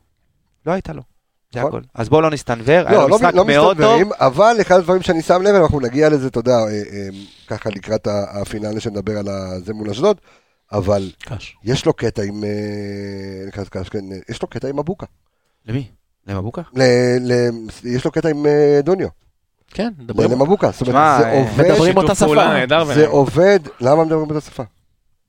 לא הייתה לו. זה נכון. הכל. אז בואו לא נסתנוור, היה לא, לו לא, משחק לא מאוד טוב. מסתדרים, אבל אחד הדברים שאני שם לב, אנחנו נגיע לזה, אתה יודע, אה, אה, ככה לקראת הפינאלה שנדבר על זה מול אשדוד, אבל קש. יש לו קטע עם, אה, כן, יש לו קטע עם מבוקה. למי? למבוקה? ל- ל- יש לו קטע עם אה, דוניו, כן, מדברים. למבוקה, זאת אומרת, זה אה, עובד, מדברים אותה שפה. זה ביניהם. עובד, למה מדברים באותה שפה?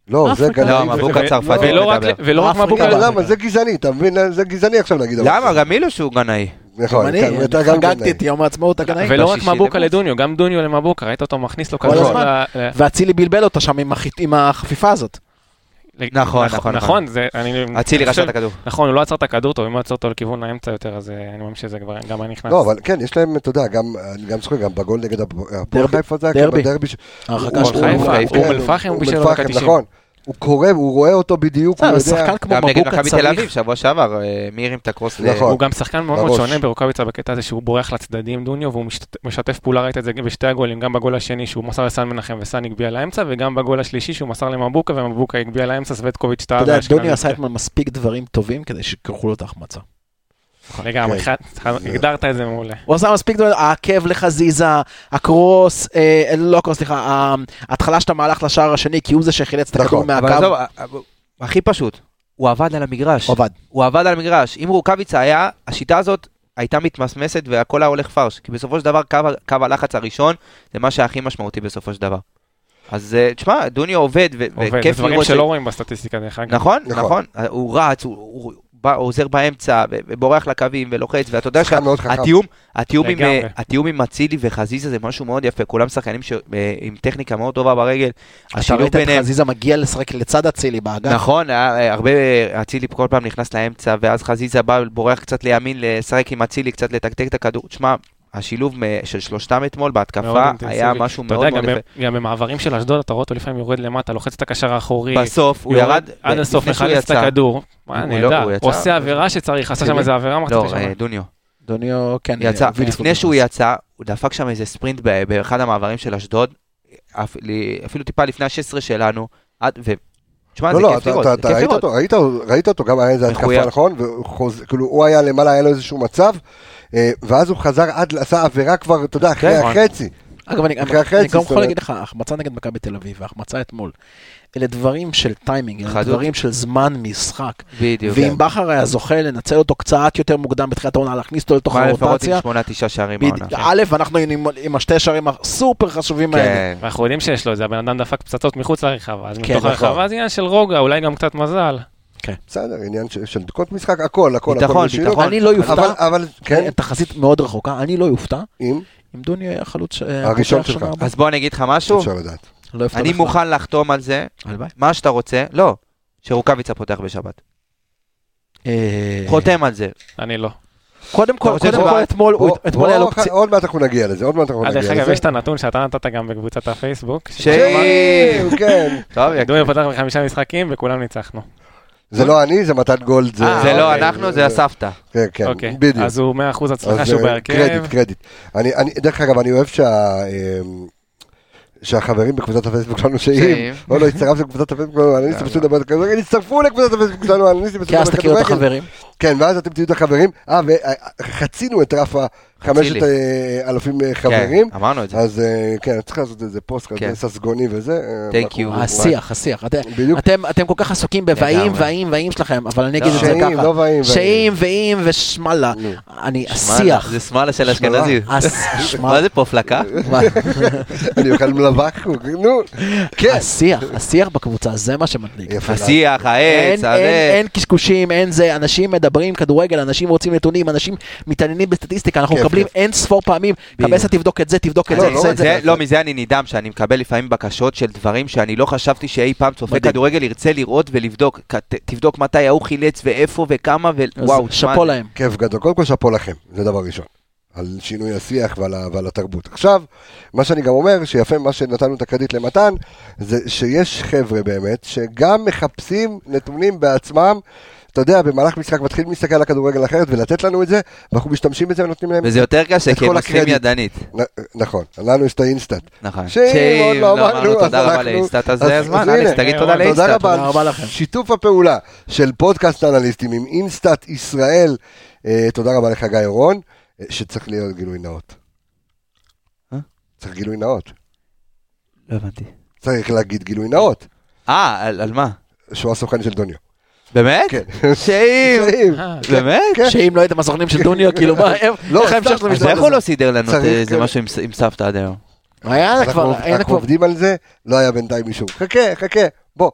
לא, זה אפריקה. גנאים. לא, מבוקה צרפתי ולא רק- מדבר. ולא רק אפריקה. מבוקה, אבל למה? זה גזעני, אתה מבין? זה גזעני עכשיו להגיד. למה? כזה. גם מילוש הוא גנאי. נכון, כן, אתה גם חגגתי גנאי. את יום העצמאות הגנאי. ולא רק מבוקה. לדוניו, גם דוניו למבוקה, ראית אותו מכניס לו ל- ואצילי בלבל אותה שם עם החפיפה הזאת. נכון, נכון, נכון, נכון, זה, אני... אצילי אני רשם חושב- את הכדור. נכון, הוא לא עצר את הכדור טוב, אם הוא עצר אותו לכיוון האמצע יותר, אז אה, אני מאמין שזה כבר גם היה נכנס. לא, אבל כן, יש להם, אתה יודע, גם, אני גם זוכר, גם בגול נגד הפועל. חיפה זה היה דרבי. הרחקה של חיפה, אום אל-פחם הוא בדקה אל-פחם, 90. נכון. הוא קורא, הוא רואה אותו בדיוק, הוא יודע. שחקן כמו גם נגד מבוקה מכבי תל אביב, צריך... שבוע שעבר, אה, מי הרים את הקרוס ל... נכון. הוא גם שחקן מאוד מאוד. שונה ברוקאביצה בקטע הזה שהוא בורח לצדדים דוניו והוא משת- משתף פעולה, ראית את זה בשתי הגולים, גם בגול השני שהוא מסר לסן מנחם וסן הגביה לאמצע וגם בגול השלישי שהוא מסר למבוקה ומבוקה הגביה לאמצע, סווטקוביץ' טעה. אתה יודע, והאשכנזי דוני עשה. אתמול מספיק דברים טובים כדי שיקחו לו את ההחמצה. לגמרי, כן. אחד- הגדרת את זה מעולה. הוא עשה מספיק דברים, העקב לחזיזה, הקרוס, אה, לא הקרוס, סליחה, ההתחלה של המהלך לשער השני, כי הוא זה שחילץ את הכדור נכון, אבל מהקו, אה, אה, הכי פשוט, הוא עבד על המגרש. הוא עבד. הוא עבד על המגרש. אם רוקאביצה היה, השיטה הזאת הייתה מתמסמסת והכל היה הולך פרש. כי בסופו של דבר קו, הלחץ הראשון זה מה שהכי משמעותי בסופו של דבר. אז אה, תשמע, דוניו עובד, ו- עובד, זה וכיף דברים לראות... שלא רואים בסטטיסטיקה דרך אגב. נכון, נכון. נכון. הוא רץ, הוא בא- עוזר באמצע, ובורח לקווים ולוחץ, ואתה יודע. שהתיאום התיאום עם, לגמרי. אה, אצילי וחזיזה זה משהו מאוד יפה, כולם שחקנים ש- אה, עם טכניקה מאוד טובה ברגל. אתה ראית את חזיזה מגיע לשחק לצד אצילי באגף. נכון, אה, הרבה, אצילי כל פעם נכנס לאמצע, ואז חזיזה בא, בורח קצת לימין, לשחק עם אצילי, קצת לתקתק את הכדור. תשמע, השילוב של שלושתם אתמול מאוד בהתקפה אינטנסיבי. היה משהו אתה מאוד יודע, מאוד גם יפה. ב- גם במעברים של אשדוד אתה רואה אותו לפעמים יורד למטה, לוחץ את הקשר האחורי. בסוף הוא ירד, עד הסוף, מחלץ את הכדור. מה, לא- נהדר. עושה עבירה שצריך, עשה שם איזה עבירה מחצית לא, ראשונה. אה, דוניו. דוניו, כן, יצא, לזכות לפני שהוא. יצא, הוא דפק שם איזה ספרינט באחד המעברים של אשדוד, אפילו טיפה לפני ה-16 שלנו, ו... תשמע, לא, זה לא, כיף אתה- לראות, אתה- זה אתה כיף ראית לראות. אותו, ראית- ראית אותו, גם היה איזה התקפה. נכון, וכאילו הוא היה למעלה, היה לו איזשהו מצב, אה, ואז הוא חזר עד, עשה עבירה כבר, אתה יודע, אחרי נכון. החצי. אגב, אני החצי, אני גם יכול להגיד לך, החמצה נגד מכבי תל אביב והחמצה אתמול, אלה דברים של טיימינג, אלה חדות. דברים של זמן משחק. בדיוק. ואם בכר היה זוכה לנצל אותו קצת יותר מוקדם בתחילת העונה, להכניס אותו לתוך הוא היה לפחות הרוטציה, עם שמונה, תשעה שערים בדיוק. העונה. א', אנחנו עם- עם השתי שערים הסופר חשובים האלה. כן. ואנחנו יודעים שיש לו את זה, הבן אדם דפק פצצות מחוץ לרחבה, אז כן, מתוך נכון. הרחבה זה עניין של רוגע, אולי גם קצת מזל. בסדר, עניין של- של דקות משחק, הכל, הכל, ביטחון, הכל. ביטחון. אני לא יופתע, אבל, אבל, כן, תחזית מאוד רחוקה, אני לא יופתע אם, אם דוני היה חלוץ ש- הראשון פותח שלך. אז בוא אני אגיד לך משהו, אפשר לדעת. לא אני בכלל. מוכן לחתום על זה, הלוואי. מה שאתה רוצה, לא, שרוקאביצה פותח בשבת. אה, חותם על זה. אני לא. קודם כל, קודם כל אתמול, אתמול היה לו פציעה. עוד מעט אנחנו נגיע לזה, עוד מעט אנחנו אה, נגיע דרך לזה. אגב, יש את הנתון שאתה נתת גם בקבוצת הפייסבוק. שהיא- כן. טוב. דוניו פתח בחמישה משחקים וכולם ניצחנו. זה לא אני, זה מתן גולד. אה, זה לא אוקיי. אנחנו, זה הסבתא. כן, כן, אוקיי, בדיוק. אז הוא 100% הצלחה אז, שהוא אה, בהרכב. קרדיט, קרדיט. אני, אני, דרך אגב, אני אוהב שה... אמ, שהחברים בקבוצת הפייסבוק שלנו שאם. או לא הצטרפת לקבוצת הפייסבוק שלנו, אני ניסים פשוט לדבר כדורגל, הצטרפו לקבוצת הפייסבוק שלנו, אני ניסים פשוט כי אז תכירו את. החברים. כן, ואז אתם תהיו את החברים. אה, וחצינו את רף החמשת לי. אה, אלפים אה, חברים. כן, אמרנו את זה. אז אה, כן, צריך לעשות איזה פוסט כן. כזה ססגוני וזה. Thank you. השיח, השיח. אתם- בדיוק. אתם אתם כל כך עסוקים בבאים לגמרי. והאים והאים שלכם, אבל אני אגיד את זה שאים, ככה. לא באים. שאים ואיים ושמאלה. אני, השיח. זה שמאלה של. אשכנזי. מה זה פה, פלקה? אני אוכל מלבק, נו. כן. השיח, השיח בקבוצה, זה מה שמדליק. השיח, העץ, אין, אין, הזה. אין קשקושים, אין זה, אנשים מדברים כדורגל, אנשים רוצים נתונים, אנשים מתעניינים בסטטיסטיקה, אנחנו מקבלים. אין ספור פעמים. קבסה תבדוק את זה, תבדוק את לא, זה, לא. זה, לא, מזה אני נדהם, שאני מקבל לפעמים בקשות של דברים שאני לא חשבתי שאי פעם צופה. כדורגל ירצה לראות ולבדוק. תבדוק מתי ההוא חילץ ואיפה וכמה, ווואו, תשמע, שאפו להם. כיף גדול. קודם כל שאפו לכם, זה דבר ראשון. על שינוי השיח ועל, ועל התרבות. עכשיו, מה שאני גם אומר, שיפה מה שנתנו את הקרדיט למתן, זה שיש חבר'ה באמת, שגם מחפשים נתונים בעצמם, אתה יודע, במהלך משחק מתחילים להסתכל על הכדורגל אחרת ולתת לנו את זה, ואנחנו משתמשים בזה ונותנים להם... וזה יותר קשה, כי הם הקרדיט. ידנית. נכון, לנו יש את האינסטאט. נכון. שאם עוד לא אמרנו, אז תודה רבה לאינסטאט, אז זה הזמן, אלכס, תגיד תודה תודה לאינסטאט. רבה תודה רבה לכם. שיתוף הפעולה של פודקאסט אנליסטים עם אינסטאט ישראל. אה, תודה רבה לך, גיא אורון, אה, שצריך להיות גילוי נאות. אה? צריך גילוי נאות. לא הבנתי. צריך להגיד גילוי נאות, אה, על על מה? שהוא הסוכן של דוניו. באמת? כן. אה, באמת? כן. שאם לא הייתם הסוכנים של דוניו, כאילו מה, איך לא, איך ההמשך של אז המשפט איך הוא? לא סידר לנו איזה כאלה. משהו עם סבתא עד היום? היה אנחנו כבר, היה אנחנו כבר, עובדים על זה, לא היה בינתיים מישהו. חכה, חכה, בוא.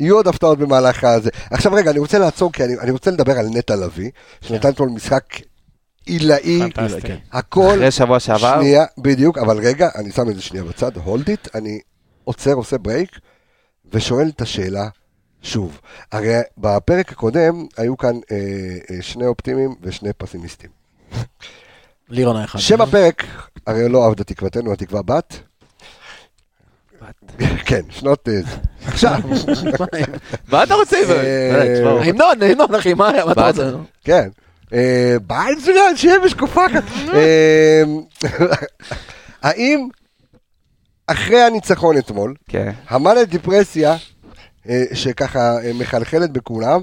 יהיו עוד הפתעות במהלך הזה. עכשיו רגע, אני רוצה לעצור, כי אני, אני רוצה לדבר על נטע לביא, שנתן אתמול משחק עילאי, פנטסטי. כן. הכל אחרי שבוע שעבר, שנייה, בדיוק, אבל רגע, אני שם את זה שנייה בצד, הולד איט, אני עוצר, עושה ברייק, ושואל את השאלה, שוב, הרי בפרק הקודם היו כאן אה, אה, שני אופטימיים ושני פסימיסטים. לירון האחד. שם הפרק, הרי לא עבדה תקוותנו, התקווה בת. כן, שנות... אה, עכשיו, מה אתה רוצה? אה, תשמע, המנון, המנון אחי, מה אתה רוצה? כן. אה, בעל זולת, שמש קופה כאן. אה, האם אחרי הניצחון אתמול, כן. המאניה דיפרסיה, אה, שככה אה, מחלחלת בכולם,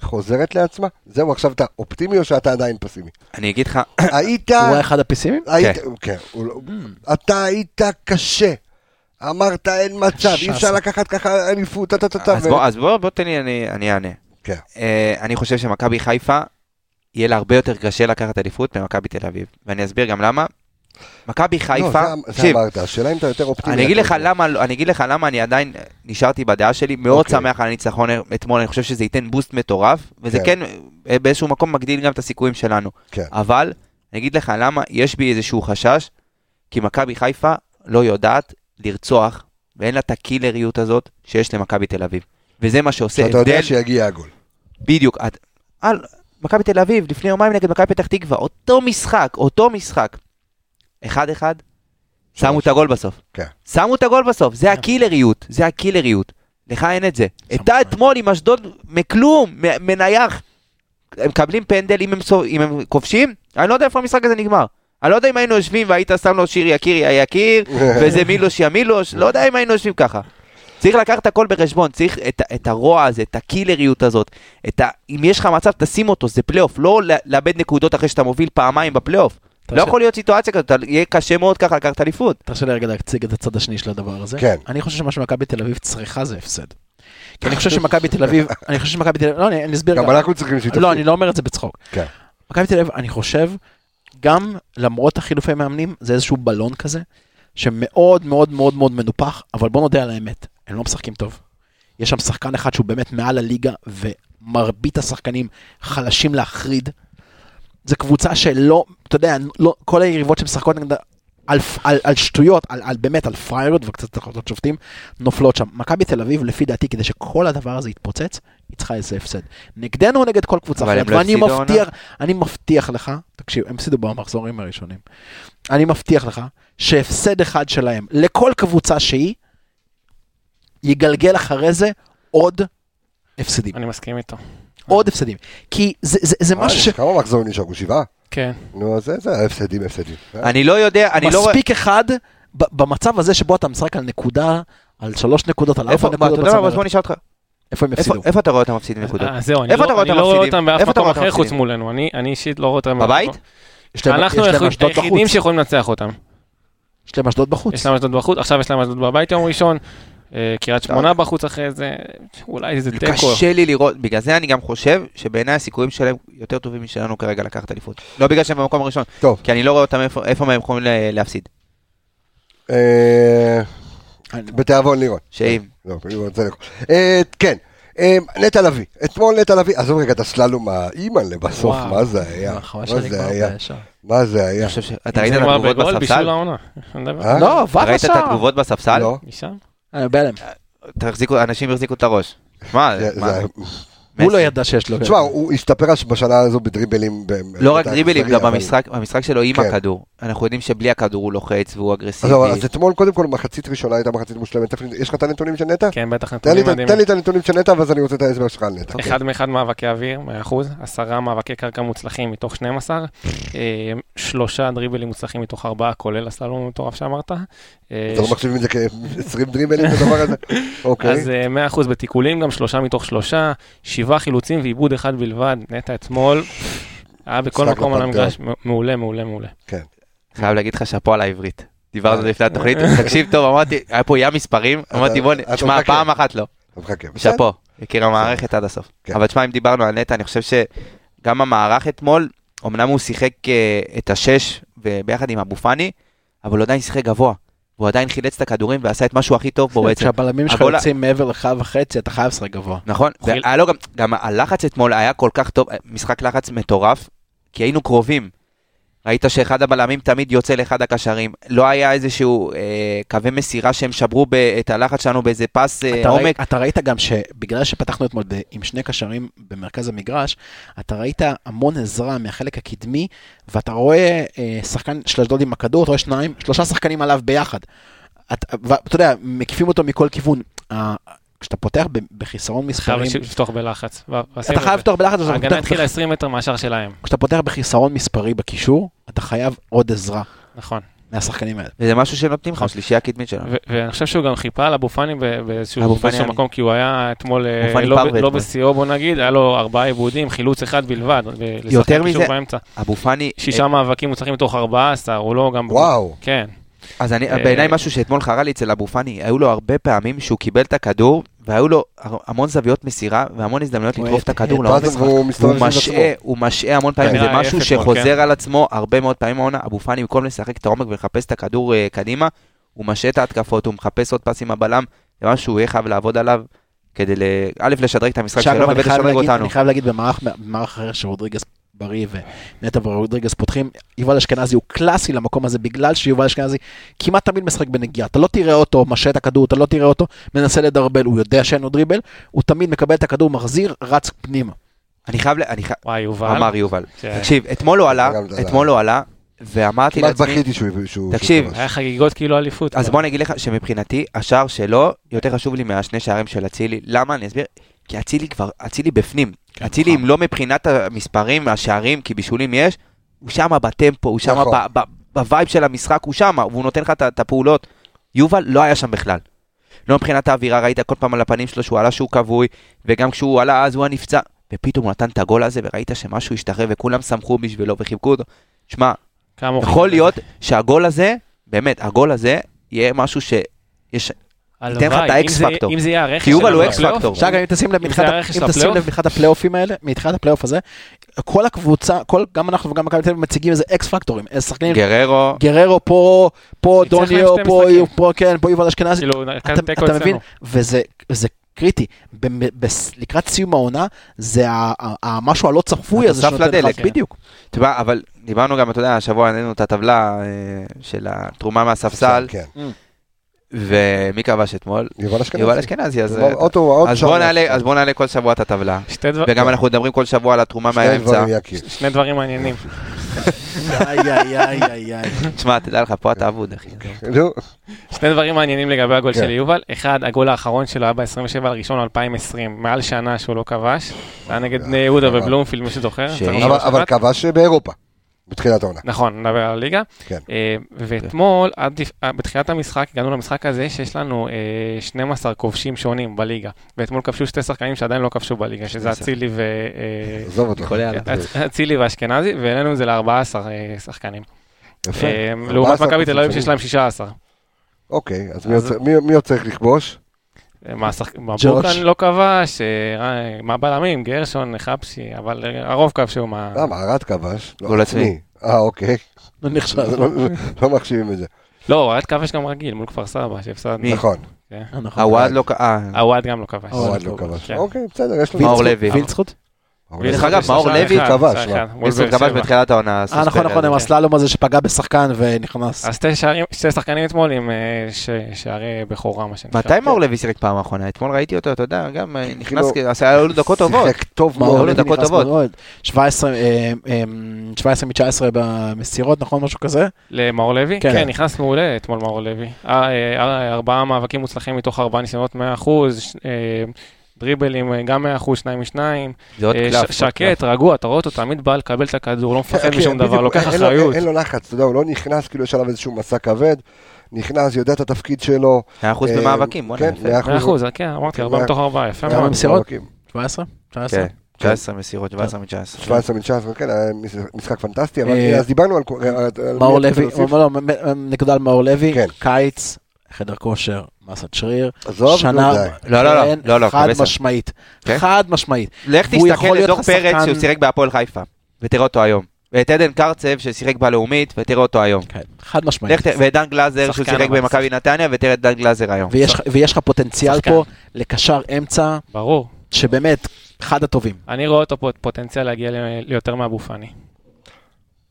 חוזרת לעצמה? זהו, עכשיו אתה אופטימי או שאתה עדיין פסימי? אני אגיד לך, היית... הוא היה אחד הפסימים? היית, כן, הוא לא- אתה היית קשה. אמרת אין מצב, אי אפשר ש"ס. לקחת ככה אליפות, טה טה טה טה. אז בוא, אז בוא, בוא תן לי, אני, אני אענה. כן. אה, אני חושב שמכבי חיפה, יהיה לה הרבה יותר קשה לקחת אליפות ממכבי תל אביב. ואני אסביר גם למה. מכבי לא, חיפה, זה- זה תקשיב, אמרת, השאלה אם אתה יותר אופטימי. אני אגיד לך זה. למה, אני אגיד לך למה אני עדיין נשארתי בדעה שלי, מאוד אוקיי. שמח על הניצחון אתמול, אני חושב שזה ייתן בוסט מטורף, וזה כן. כן אה, באיזשהו מקום מגדיל גם את הסיכויים שלנו. כן. אבל, אני אגיד לך למה, יש בי איזשהו חשש, כי מכבי חיפה לא יודעת לרצוח, ואין לה את הקילריות הזאת שיש למכבי תל אביב. וזה מה שעושה שאתה יודע הבדל, שיגיע הגול. בדיוק. את- מכבי תל אביב, לפני יומיים נגד מכבי פתח תקווה, אותו משחק, אותו משחק. אחד אחד, שמו את הגול בסוף. כן. שמו את הגול בסוף, זה הקילריות, זה הקילריות. לך אין את זה. אתה אתמול עם אשדוד מכלום, מנייח. הם מקבלים פנדל, אם הם, אם הם כובשים, אני לא יודע איפה המשחק הזה נגמר. אני לא יודע אם היינו יושבים והיית שם לו שיר יקיר יא יקיר, וזה מילוש יא מילוש, לא יודע אם היינו יושבים ככה. צריך לקחת הכל בחשבון, צריך את, את הרוע הזה, את הקילריות הזאת, את ה... אם יש לך מצב, תשים אותו, זה פלייאוף, לא לאבד נקודות אחרי שאתה מוביל פעמיים בפלייאוף. לא יכול להיות סיטואציה כזאת, יהיה קשה מאוד ככה לקחת אליפות. תרשה לי רגע להציג את הצד השני של הדבר הזה. כן. אני חושב שמה שמכבי תל אביב צריכה זה הפסד. כי אני חושב שמכבי תל אביב, אני חושב שמכבי תל אביב, לא, אני אסביר. גם אנחנו צריכים שהיא לא. אני לא אומר את זה בצחוק. כן. מכבי תל אביב, אני חושב, גם למרות החילופי מאמנים, זה איזשהו בלון כזה, שמאוד מאוד מאוד מאוד מנופח, אבל בוא נודה על האמת, הם לא משחקים טוב. יש שם שחקן אחד שהוא באמת מעל הליגה, ומרבית השחקנים חלשים להחריד. זו קבוצה שלא, אתה יודע, לא, כל היריבות שמשחקות נגד... על, על, על שטויות, על, על באמת על פריירות וקצת החלטות שופטים, נופלות שם. מכבי תל אביב, לפי דעתי, כדי שכל הדבר הזה יתפוצץ, היא צריכה איזה הפסד. נגדנו או נגד כל קבוצה אחרת, לא ואני הפסידו מבטיח, אני מבטיח לך, תקשיב, הם הפסידו במחזורים הראשונים. אני מבטיח לך שהפסד אחד שלהם לכל קבוצה שהיא, יגלגל אחרי זה עוד הפסדים. אני מסכים איתו. עוד הפסדים. כי זה, זה, זה אה, משהו ש... כמה מחזורים נשארו? שבעה? כן. נו, אז זה, זה הפסדים, הפסדים. אני לא יודע, אני לא רואה... מספיק אחד ב- במצב הזה שבו אתה משחק על נקודה, על שלוש נקודות, על איפה, ארבע מה, אתה נקודות יודע מה, אז בוא. נשאל אותך, איפה הם יפסידו? איפה אתה רואה אותם מפסידים נקודות? אה, זהו, אני איפה לא- רואה אותם לא רואה? אותם באף איפה אתה מקום אחר חוץ? מולנו. אני אני אישית לא רואה אותם. בבית? אנחנו היחידים. שיכולים לנצח אותם. יש להם אשדוד בחוץ. יש להם אשדוד בחוץ, עכשיו יש להם אשדוד בבית יום ראשון. אה, קריית שמונה בחוץ אחרי זה, אולי זה תיקו. קשה לי לראות, בגלל זה אני גם חושב שבעיניי הסיכויים שלהם יותר טובים משלנו כרגע לקחת אליפות. לא בגלל שהם במקום הראשון, טוב. כי אני לא רואה אותם איפה- הם יכולים ל- להפסיד. אה, בתיאבון לירון. שאם. לא, לירון זה נכון. אה, כן, נטע לביא. אתמול נטע לביא, עזוב רגע את הסללום האימא'לה בסוף, וואו. מה זה היה? החווה מה זה היה? מה זה היה? אתה ראית את התגובות בספסל? לא, אתה ראית את. התגובות בספסל? לא. אני בהלם. תחזיקו, אנשים החזיקו את הראש. מה, הוא לא. ידע שיש לו... תשמע, הוא השתפר בשנה הזו בדריבלים. לא רק דריבלים, גם במשחק, שלו עם כן. הכדור. אנחנו יודעים שבלי הכדור הוא לוחץ והוא אגרסיבי. אז אתמול קודם כל מחצית ראשונה הייתה מחצית מושלמת. יש לך את הנתונים של נטע? כן, בטח נתונים את- תן מדהימים. לי את הנתונים של נטע ואז אני רוצה את ההסבר שלך על נטע. אחד מאחד מאבקי אוויר, 100%, עשרה מאבקי קרקע מוצלחים מתוך 12, אה, שלושה דריבלים מוצלחים מתוך ארבעה, כולל הסלום המטורף שאמרת. אה, אתה לא מחשיב את זה כ-20 דריבלים בדבר הזה? אוקיי. אז אה, 100% בתיקולים, גם שלושה מתוך שלושה, שבעה חילוצים ועיבוד אחד בלבד. נטע אתמול היה בכל מקום על. המגרש, מעולה, מעולה, מעולה. חייב להגיד לך שאפו על העברית. דיברנו על זה אה. לפני התוכנית, תקשיב טוב, אמרתי, היה פה ים מספרים, אמרתי בוא, תשמע, מחכה. פעם אחת לא. שאפו, הכיר המערכת עד הסוף. כן. אבל תשמע, אם דיברנו על נטע, אני חושב שגם המערך אתמול, אמנם הוא שיחק אה, את השש ביחד עם אבו פאני, אבל הוא עדיין שיחק גבוה. והוא עדיין חילץ את הכדורים ועשה את מה שהוא הכי טוב בו בעצם. כשהבלמים שלך יוצאים מעבר לך וחצי, אתה חייב לשחק גבוה. נכון, והיה לו גם, גם הלחץ אתמול היה כל כך טוב, משחק לחץ מטורף, כי היינו קרובים. ראית שאחד הבלמים תמיד יוצא לאחד הקשרים. לא היה איזשהו אה, קווי מסירה שהם שברו ב, את הלחץ שלנו באיזה פס אה, אתה, עומק. אתה ראית גם שבגלל שפתחנו אתמול עם שני קשרים במרכז המגרש, אתה ראית המון עזרה מהחלק הקדמי, ואתה רואה אה, שחקן של אשדוד עם הכדור, אתה רואה שניים, שלושה שחקנים עליו ביחד. את- ואתה יודע, מקיפים אותו מכל כיוון. כשאתה פותח בחיסרון חייב מספרים, לפתוח בלחץ. ו- ועשינו אתה את חייב. לפתוח בלחץ, אתה ההגנה התחילה בח- 20 מטר מהשאר שלהם. כשאתה פותח בחיסרון מספרי בקישור, אתה חייב עוד עזרה נכון. מהשחקנים האלה. וזה משהו שנותנים לך, שלישייה קדמית שלנו. ו- ואני חושב שהוא גם חיפה על אבו פאני ב- באיזשהו מקום, כי הוא היה אתמול אה, לא לא. בשיאו, בוא נגיד, היה לו ארבעה עיבודים, חילוץ אחד בלבד. לשחקן יותר מזה-. אבו פאני, שישה מאבקים מוצלחים מתוך 14, הוא לא גם... וואו. כן. אז אני, אה, בעיניי משהו שאתמול חרה לי אצל אבו פאני, היו לו הרבה פעמים שהוא קיבל את הכדור, והיו לו המון זוויות מסירה והמון הזדמנויות לדחוף את הכדור לעומק. הוא משעה. הוא משעה המון פעמים, כנראה זה משהו ההפך, שחוזר כן. על עצמו הרבה מאוד פעמים העונה. אבו פאני במקום לשחק את העומק ולחפש את הכדור אה, קדימה, הוא משעה את ההתקפות, הוא מחפש עוד פס עם הבלם, זה משהו שהוא יהיה חייב לעבוד עליו, כדי ל- א', לשדרג את המשחק שלו, אני ובטח לשדרג אותנו. אני חייב להגיד במערך אחר שרודריגז בריא ונטע ורודריגז פותחים, יובל אשכנזי הוא קלאסי למקום הזה, בגלל שיובל אשכנזי כמעט תמיד משחק בנגיעה. אתה לא תראה אותו משעה את הכדור, אתה לא תראה אותו מנסה לדרבל, הוא יודע שאין לו דריבל, הוא תמיד מקבל את הכדור, מחזיר, רץ פנימה. אני חייב, ל- אני חייב, וואי, יובל. אמר יובל. ש- תקשיב, אתמול הוא עלה, אתמול הוא עלה, ואמרתי כמעט לעצמי, בכיתי שהוא... שהוא- תקשיב. היה חגיגות כאילו אליפות. אז כבר. בוא אני אגיד לך שמבחינתי, השער שלו יותר חשוב לי מהשני שערים של אצילי. למה? אני אסביר. כי אצילי כבר, אצילי בפנים. כן, אצילי, נכון. אם לא מבחינת המספרים, השערים, כי בישולים יש, הוא שם בטמפו, הוא שם נכון. ב vibe של המשחק, הוא שם, והוא נותן לך את- הפעולות. יובל לא היה שם בכלל. לא מבחינת האווירה, ראית כל פעם על הפנים שלו שהוא עלה שהוא כבוי, וגם כשהוא עלה אז הוא היה נפצע, ופתאום הוא נתן את הגול הזה, וראית שמשהו השתחרר, וכולם שמחו בשבילו וחיבקו אותו. שמע, יכול להיות. שהגול הזה, באמת, הגול הזה, יהיה משהו שיש... ייתן לך את ה X factor. אם זה יהיה הרכש בפלייאוף, פקטור. עכשיו אם תשים לב, מתחילת- הפלייאופים האלה, מתחילת הפלייאוף הזה, כל הקבוצה, כל- גם אנחנו וגם מכבי תל אביב מציגים איזה X factor ים, איזה שחקנים, גררו, גררו פה, פה דוניו, פה, כן, פה יובל אשכנזי, כאילו, אתה, מבין? וזה זה קריטי. לקראת סיום העונה, זה המשהו הלא צפוי הזה שנותן לך. בדיוק. אבל דיברנו גם, אתה יודע, השבוע עלינו את הטבלה אה, של התרומה מהספסל, כן. ומי כבש אתמול? יובל אשכנזי. יובל אשכנזי, אז... אוטו, אז. בוא נעלה, אז בוא נעלה כל שבוע את הטבלה. שתי דבר- וגם אנחנו מדברים כל שבוע על התרומה מהאמצע. שני דברים מעניינים. תשמע, תדע לך, פה אתה אבוד, אחי. שני דברים מעניינים לגבי הגול כן. של יובל. אחד, הגול האחרון שלו היה ב-27 לראשון 2020, מעל שנה שהוא לא כבש. זה היה נגד בני יהודה אבל- ובלומפילד, מי שזוכר. אבל כבש באירופה, בתחילת העונה. נכון, נדבר על הליגה. כן. אה, ואתמול, עד אה, בתחילת המשחק, הגענו למשחק הזה שיש לנו אה, 12 כובשים שונים בליגה. ואתמול כבשו שתי שחקנים שעדיין לא כבשו בליגה, שזה 12. אצילי ו... אה, עזוב אותו. אצילי ואשכנזי, והעלינו את זה ל-14 שחקנים. יפה. אה, 14 לעומת מכבי תל אביב שיש להם 16. אוקיי, אז מי עוד צריך לכבוש? אה, מה, שחק- מה. בורקן לא כבש, אה, אה, מה בלמים, גרשון, חפשי, אבל אה, הרוב כבשו מה... למה, ארד כבש? לא, גול עצמי. אה, אוקיי. לא נחשב. לא- לא מחשיבים את זה. לא, אוהד כבש גם רגיל מול כפר סבא, שהפסדנו. נכון, כן. נכון. הוואד לא... אה, הוואד גם לא כבש. הוואד ארד לא לא כבש. כן. אוקיי, בסדר, יש לנו... מאור לוי. וילצחוט? דרך אגב, מאור לוי כבש? ויסות כבש בתחילת העונה. אה, נכון, נכון. עם הסללום הזה שפגע בשחקן ונכנס. אז שתי שחקנים אתמול עם אה, ש- שערי בכורה, מה שנקרא. מתי מאור לוי שיחק פעם האחרונה? אתמול ראיתי אותו, אתה יודע, גם אה, נכנס, כאילו, עשה היו לו דקות טובות. שיחק טוב מאור לוי נכנס טובות. מאוד. 17 אה, 17 מ-19 במסירות, נכון? משהו כזה? למאור לוי? כן. כן, נכנס מעולה אתמול מאור לוי. ארבעה מאבקים מוצלחים מתוך ארבעה ניסיונות 100%, ש- אה, דריבלים אה, גם 100%, שניים משניים. זה עוד אה, קלף. שקט, רגוע, אתה רואה אותו תמיד בא לקבל את הכדור, לא מפחד כן, משום דבר, לוקח אחריות. אין לו לחץ, אתה יודע, הוא לא נכנס, כאילו יש עליו איזשהו מסע כבד. נכנס, יודע את התפקיד שלו. 100% אה, במאבקים, בוא'נה, כן, יפה. 100%. 100%, כן, אמרתי, ארבעה מאה- מתוך ארבעה, יפה כמה מאוד. מסירות? מאבקים. 17? 19? כן, 19 מסירות, 17 מ-19. 17 מ-19, כן, משחק פנטסטי, אבל אז דיברנו על... מאור לוי? לא, נקודה על מאור לוי, כן. קיץ, חדר כושר, מסת שריר, עזוב, שנה, נו, די. לא, לא, לא, כן, לא, לא, חד. משמעית, כן? חד משמעית. לך תסתכל לדור פרץ שהוא שיחק בהפועל חיפה, ותראה אותו היום. ואת עדן קרצב ששיחק בלאומית, ותראה אותו היום. כן, חד משמעית. ואת דן גלאזר שהוא שיחק במכבי נתניה, ותראה את דן גלאזר היום. ויש- לך פוטנציאל. פה לקשר אמצע, ברור. שבאמת, אחד הטובים. אני רואה אותו פה פוטנציאל להגיע ליותר מאבו פאני.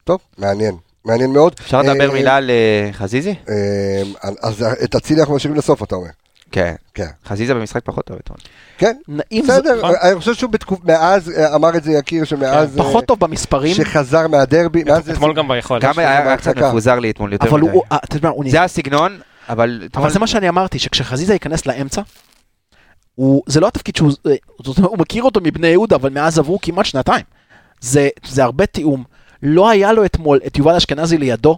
טוב, מעניין. מעניין מאוד. אפשר לדבר אה, מילה על אה, חזיזי? אה, אז את אצילי אנחנו משאירים לסוף, אתה אומר. כן. כן. חזיזה במשחק פחות טוב אתמול. כן, בסדר. אני חושב שהוא בתקופה, מאז, אמר את זה יקיר, שמאז... אה, פחות טוב במספרים, שחזר מהדרבי, מאז... אתמול גם ביכולת. גם היה קצת. מפוזר לי אתמול יותר אבל מדי. זה הסגנון, אבל. אבל זה מה שאני אמרתי, שכשחזיזה ייכנס לאמצע, הוא, זה לא התפקיד שהוא, זאת אומרת, הוא מכיר אותו מבני יהודה, אבל מאז עברו כמעט שנתיים. זה, זה הרבה תיאום. לא היה לו אתמול את יובל אשכנזי לידו,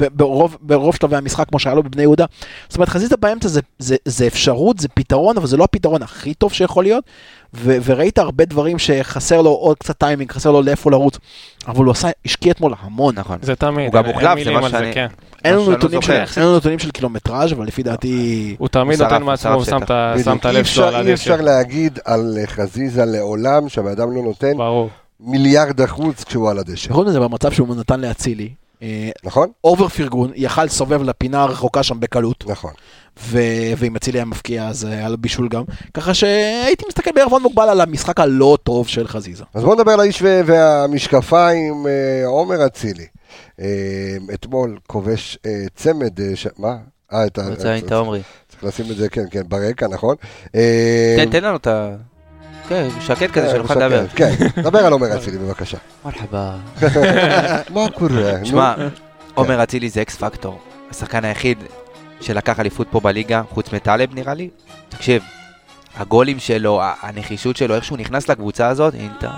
ברוב, ברוב שלבי המשחק כמו שהיה לו בבני יהודה. זאת אומרת, חזיזה באמצע זה, זה, זה אפשרות, זה פתרון, אבל זה לא הפתרון הכי טוב שיכול להיות. ו, וראית הרבה דברים שחסר לו עוד קצת טיימינג, חסר לו לאיפה לרוץ. אבל הוא עשה, השקיע אתמול המון. נכון. זה תמיד. הוא גם אין מוחלף, זה מה על שאני- כן. אין לנו לא נתונים של- זוכר. אין לנו נתונים של קילומטראז', אבל לפי דעתי... הוא תמיד נותן מעצמו, הוא שם את אה הלב שלו על אה הדשא. אפשר להגיד על חזיזה לעולם שהבן אדם לא נותן ברור. מיליארד אחוז כשהוא על הדשא, חוץ מזה, במצב שהוא נתן לאצילי, אה, נכון? over פרגון, יכל לסובב לפינה הרחוקה שם בקלות, נכון. ו- ואם אצילי היה מבקיע אז היה לו בישול גם, ככה שהייתי מסתכל בערבון מוגבל על המשחק הלא טוב של חזיזה. אז בואו נדבר על האיש ו- והמשקפיים, אה, עומר אצילי. אה, אתמול כובש אה, צמד, אה, ש- מה? אה, את ה... רוצה את עומרי. צריך לשים את זה, כן, כן, ברקע, נכון? אה, תן תן לנו את ה... כן, שקט כזה, אה, שנוכל שקט, לדבר. כן, דבר על עומר אצילי בבקשה. מרחבה. מה קורה? שמע, עומר אצילי זה אקס פקטור. השחקן היחיד שלקח אליפות פה בליגה, חוץ מטלב נראה לי. תקשיב, הגולים שלו, הנחישות שלו, איך שהוא נכנס לקבוצה הזאת, אינטר.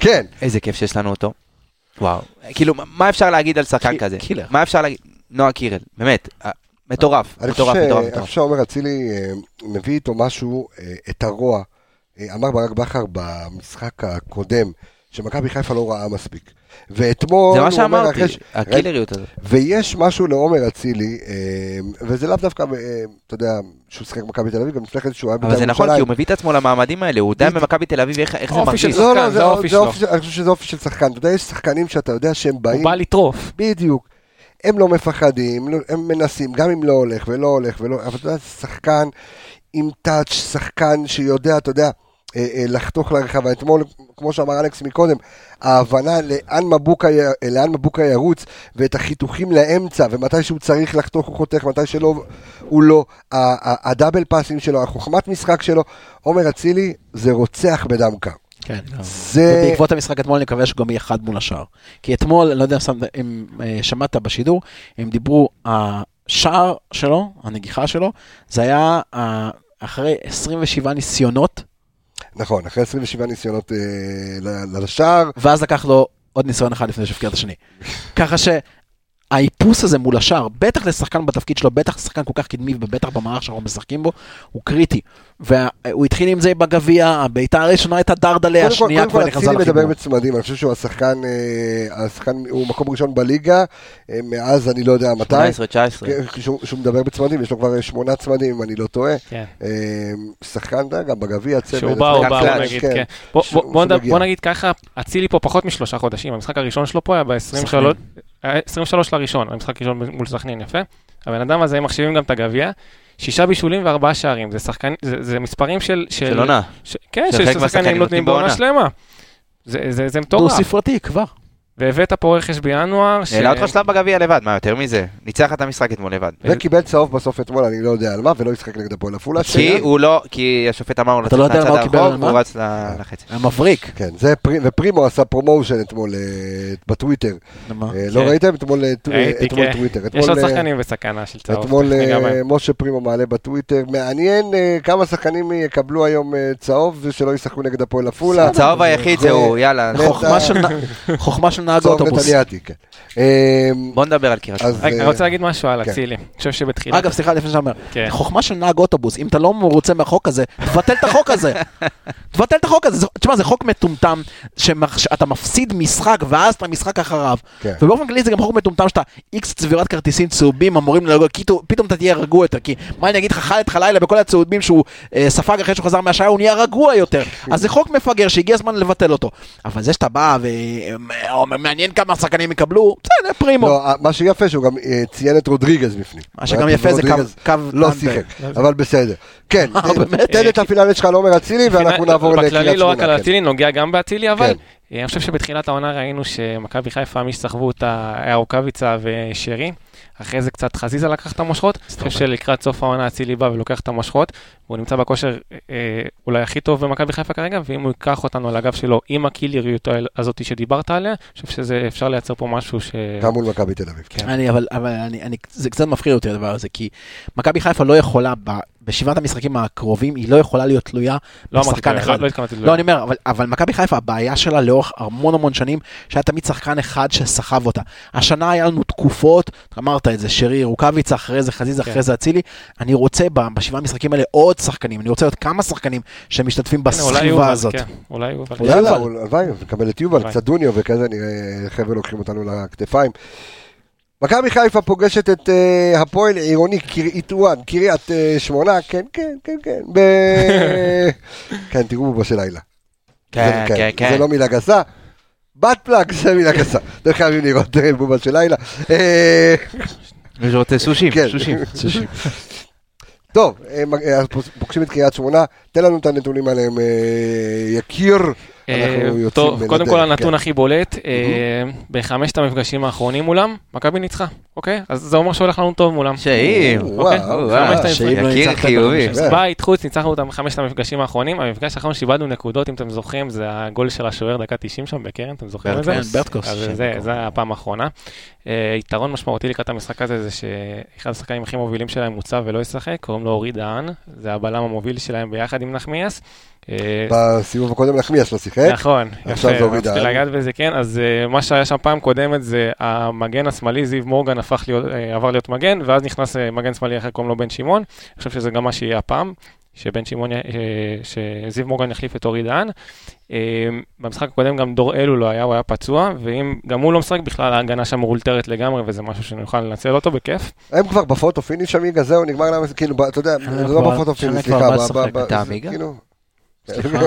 כן, איזה כיף שיש לנו אותו. וואו, כאילו, מה אפשר להגיד על שחקן כזה? מה אפשר להגיד? נועה קירל, באמת, אה, מטורף, חושב מטורף, מטורף, אני. חושב שעומר אצילי אה, מביא איתו משהו, אה, את הרוע. אה, אמר ברק בכר במשחק הקודם, שמכבי חיפה לא ראה מספיק. ואתמול, זה מה הוא שאמרתי, הקילריות הזאת. ויש משהו לעומר אצילי, אה, וזה לאו דווקא, אה, אתה יודע, שהוא שיחק במכבי תל אביב, גם לפני כן שהוא היה אבל בית"ר זה נכון, כי ירושלים. הוא מביא את עצמו למעמדים האלה, הוא יודע במכבי תל אביב איך זה האופי של מרגיש. לא, שחקן, לא, זה שלו. אופי של- אני חושב שזה אופי של שחקן. אתה יודע, יש שחקנים שאתה יודע שהם הוא באים, בא לטרוף. בדיוק. הם לא מפחדים, לא- הם מנסים, גם אם לא הולך ולא הולך ולא, אבל אתה יודע, שחקן עם טאץ', שחקן שיודע, אתה יודע, אה, אה, לחתוך לרחבה. אתמול, כמו שאמר אלכס מקודם, ההבנה לאן מבוקה, אה, לאן מבוקה ירוץ, ואת החיתוכים לאמצע, ומתי שהוא צריך לחתוך הוא חותך, מתי שלא, הוא לא. הדאבל פאסים שלו, החוכמת משחק שלו, עומר אצילי זה רוצח בדם קר. כן. זה... ובעקבות המשחק אתמול אני מקווה שהוא גם יהיה חד מול השער. כי אתמול, אני לא יודע אם שמת- אם אה, שמעת בשידור, הם דיברו, השער שלו, הנגיחה שלו, זה היה אה, אחרי 27 ניסיונות, נכון, אחרי 27 ניסיונות אה, לשער, ואז לקח לו עוד ניסיון אחד לפני שהבקיע את השני. ככה שהאיפוס הזה מול השער, בטח לשחקן בתפקיד שלו, בטח לשחקן כל כך קדמי ובטח במערך שאנחנו משחקים בו, הוא קריטי. והוא התחיל עם זה בגביע, הבעיטה הראשונה הייתה דרדלה, קודם כל, השנייה קודם כבר כל, נכנסה אצילי מדבר לחיבור. בצמדים, אני חושב שהוא השחקן, אה, השחקן, הוא מקום ראשון בליגה, אה, מאז אני לא יודע מתי, 18-19. כן, שהוא מדבר בצמדים, יש לו כבר שמונה צמדים אם אני לא טועה, כן. אה, שחקן, גם בגביע, צמד, שהוא בא, הוא בא, נגיד, כן. כן. בוא נגיד ככה, אצילי פה פחות משלושה חודשים, המשחק הראשון שלו פה היה ב-23 23 לראשון, המשחק הראשון מול סכנין, יפה. הבן אדם הזה, הם מחשיבים גם את הגביע, שישה בישולים וארבעה שערים, זה שחקן, זה זה מספרים של... של עונה. ש- כן, ששחקנים מהשחקנים נותנים בעונה. שלמה. זה- זה זה דו מטורף. ספרתי כבר. והבאת פה רכש בינואר, ש- העלה אותך שלב בגביע לבד, מה יותר מזה? ניצח את המשחק אתמול לבד. וקיבל צהוב בסוף אתמול, אני לא יודע על מה, ולא ישחק נגד הפועל עפולה. כי הוא לא, כי השופט אמר לו אתה לא יודע לצאת מה הוא קיבל, על מה? והוא רץ ל- לחצי. המבריק. כן, זה פרי, ופרימו עשה promotion אתמול אה, בטוויטר. אה, לא כן. ראיתם? אתמול אה, כן. טוויטר. יש עוד שחקנים בסכנה של צהוב. אתמול. משה פרימו מעלה בטוויטר, מעניין כמה שחקנים יקבלו היום צהוב ושלא ישחקו נגד הפועל עפולה. הצהוב היחיד זה- זהו, יאללה. חוכמה של נהג אוטובוס. נתניאתי, כן. אה, בוא נדבר על קריית שמונה. אה, אני רוצה להגיד משהו על כן. אצילי. אני חושב שבתחילת... אגב, סליחה, לפני שאני אומר, כן. חוכמה של נהג אוטובוס, אם אתה לא מרוצה מהחוק הזה, תבטל את החוק הזה. תבטל את החוק הזה. זה- תשמע, זה חוק מטומטם, שאתה מפסיד משחק ואז אתה משחק אחריו. כן. ובאופן כללי זה גם חוק מטומטם שאתה איקס צבירת כרטיסים צהובים אמורים לרגוע, כי פתאום- אתה תהיה רגוע יותר. כי מה אני אגיד לך, לך לילה בכל הצהובים שהוא אה, ספג אחרי שהוא חזר מהשעה, הוא נהיה רגוע יותר. אז זה חוק מפגר שהגיע הזמן לבטל אותו. אבל זה שאתה בא ועומר מעניין כמה שחקנים יקבלו, בסדר, פרימו. לא, מה שיפה שהוא גם אה, ציין את רודריגז בפנים. מה שגם יפה זה קו- לא. שיחק, אבל בסדר. כן, אה, תן- את הפינאלי שלך לעומר אצילי ואנחנו נעבור לקריית שמונה. בכללי לא רק על כן. אצילי, נוגע גם באצילי, אבל כן. אה, אני חושב שבתחילת העונה ראינו שמכבי חיפה, מי שסחבו אותה היה רוקאביצה ושרי. אחרי זה קצת חזיזה לקח את המושכות. אני חושב שלקראת סוף העונה אצילי בא ולוקח את המושכות. והוא נמצא בכושר אה, אולי הכי טוב במכבי חיפה כרגע, ואם הוא ייקח אותנו על הגב שלו עם הקילריות הזאת שדיברת עליה, אני חושב שאפשר לייצר פה משהו ש... גם מול מכבי תל אביב. כן. אני, אבל, אבל אני, אני, זה קצת מפחיד אותי הדבר הזה, כי מכבי חיפה לא יכולה, ב, בשבעת המשחקים הקרובים, היא לא יכולה להיות תלויה לא בשחקן לא- אחד. לא התכוונתי לא, אני אומר, אבל, אבל מכבי חיפה, הבעיה שלה לאורך המון המון שנים, שהיה תמיד שחקן אחד שסחב אותה. השנה היה לנו תקופות, אמרת את זה, שרי, רוקאביצה, אחרי זה חזיזה, כן. אחרי זה אצילי. אני רוצה ב- בשבעה המשחקים האלה עוד שחקנים, אני רוצה עוד כמה שחקנים שמשתתפים אולי בסחיבה יובל, הזאת. כן, אולי יובל. אולי יאללה, יובל. הלוואי, נקבל את יובל. קצת דוניו וכזה, נראה חבר'ה לוקחים אותנו לכתפיים. מכבי חיפה פוגשת את אה, הפועל עירוני וואן, קריית אה, שמונה, כן, כן, כן, כן, ב... כן, תראו בובה של לילה. כן, זה- כן, כן. זה לא מילה גסה. בת פלאג זה מילה גסה. אתם חייבים לראות אה, בובה של לילה. אה, מישהו רוצה סושים, כן. סושים. טוב, פוגשים את קריית שמונה, תן לנו את הנתונים עליהם, יקיר. אנחנו אה, יוצאים טוב, קודם כל הנתון כן. הכי בולט, אה, בחמשת המפגשים האחרונים מולם, מכבי ניצחה, אוקיי? אז זה אומר שהולך לנו טוב מולם. שאם. וואו. שאם יקיר חיובי. בית, חוץ, ניצחנו אותם בחמשת המפגשים האחרונים. המפגש האחרון שאיבדנו נקודות, אם אתם זוכרים, זה הגול של השוער דקה 90 שם בקרן, אתם זוכרים את זה? ברטקוס. זה, הפעם האחרונה. אה, יתרון משמעותי לקראת המשחק הזה זה שאחד השחקנים הכי מובילים שלהם מוצב ולא ישחק, קוראים לו אורי דהן, זה הבלם המוביל שלהם ביחד עם נחמיאס. בסיבוב הקודם נחמיאס לא שיחק. נכון, עכשיו יפה, זה רציתי. לגעת בזה, כן, אז אה, מה שהיה שם פעם קודמת זה המגן השמאלי, זיו מורגן הפך להיות, אה, עבר להיות מגן, ואז נכנס אה, מגן שמאלי אחר קוראים לו בן שמעון, אני חושב שזה גם מה שיהיה הפעם, שבן שמעון, שזיו מורגן יחליף את אורי דהן. במשחק הקודם גם דור אלו לא היה, הוא היה פצוע, ואם גם הוא לא משחק, בכלל ההגנה שם מאולתרת לגמרי, וזה משהו שנוכל לנצל אותו בכיף. הם כבר ב photo finish amiga, זהו, נגמר להם, כאילו, אתה יודע, זה לא ב photo finish, סליחה. סליחה.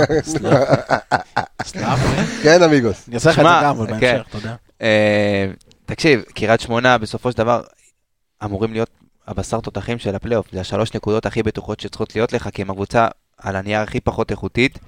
סלח לי. כן, amigos. אני עושה לך את זה גם, אבל כן. בהמשך, יודע. אה, תקשיב, קריית שמונה בסופו של דבר אמורים להיות הבשר תותחים של הפלייאוף. זה השלוש נקודות הכי בטוחות שצריכות להיות לך, כי הם הקבוצה על הנייר הכי פחות איכותית.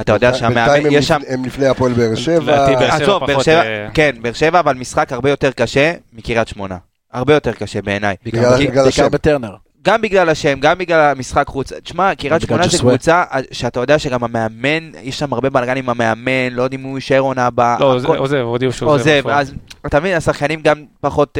אתה יודע שהמאמן, יש שם... הם לפני הפועל באר שבע. עזוב, באר שבע, אה, כן, באר שבע, אבל משחק הרבה יותר קשה מקריית שמונה. הרבה יותר קשה בעיניי. בעיקר בטרנר. גם בגלל השם, גם בגלל המשחק חוץ. תשמע, קריית שמונה זה. קבוצה שאתה יודע שגם המאמן, יש שם הרבה בלאגן עם המאמן, לא יודעים אם הוא יישאר עונה הבאה. לא, הכל- עוזב, עוזב, הודיעו שהוא עוזב, בפועל. אז אתה מבין, השחקנים גם פחות,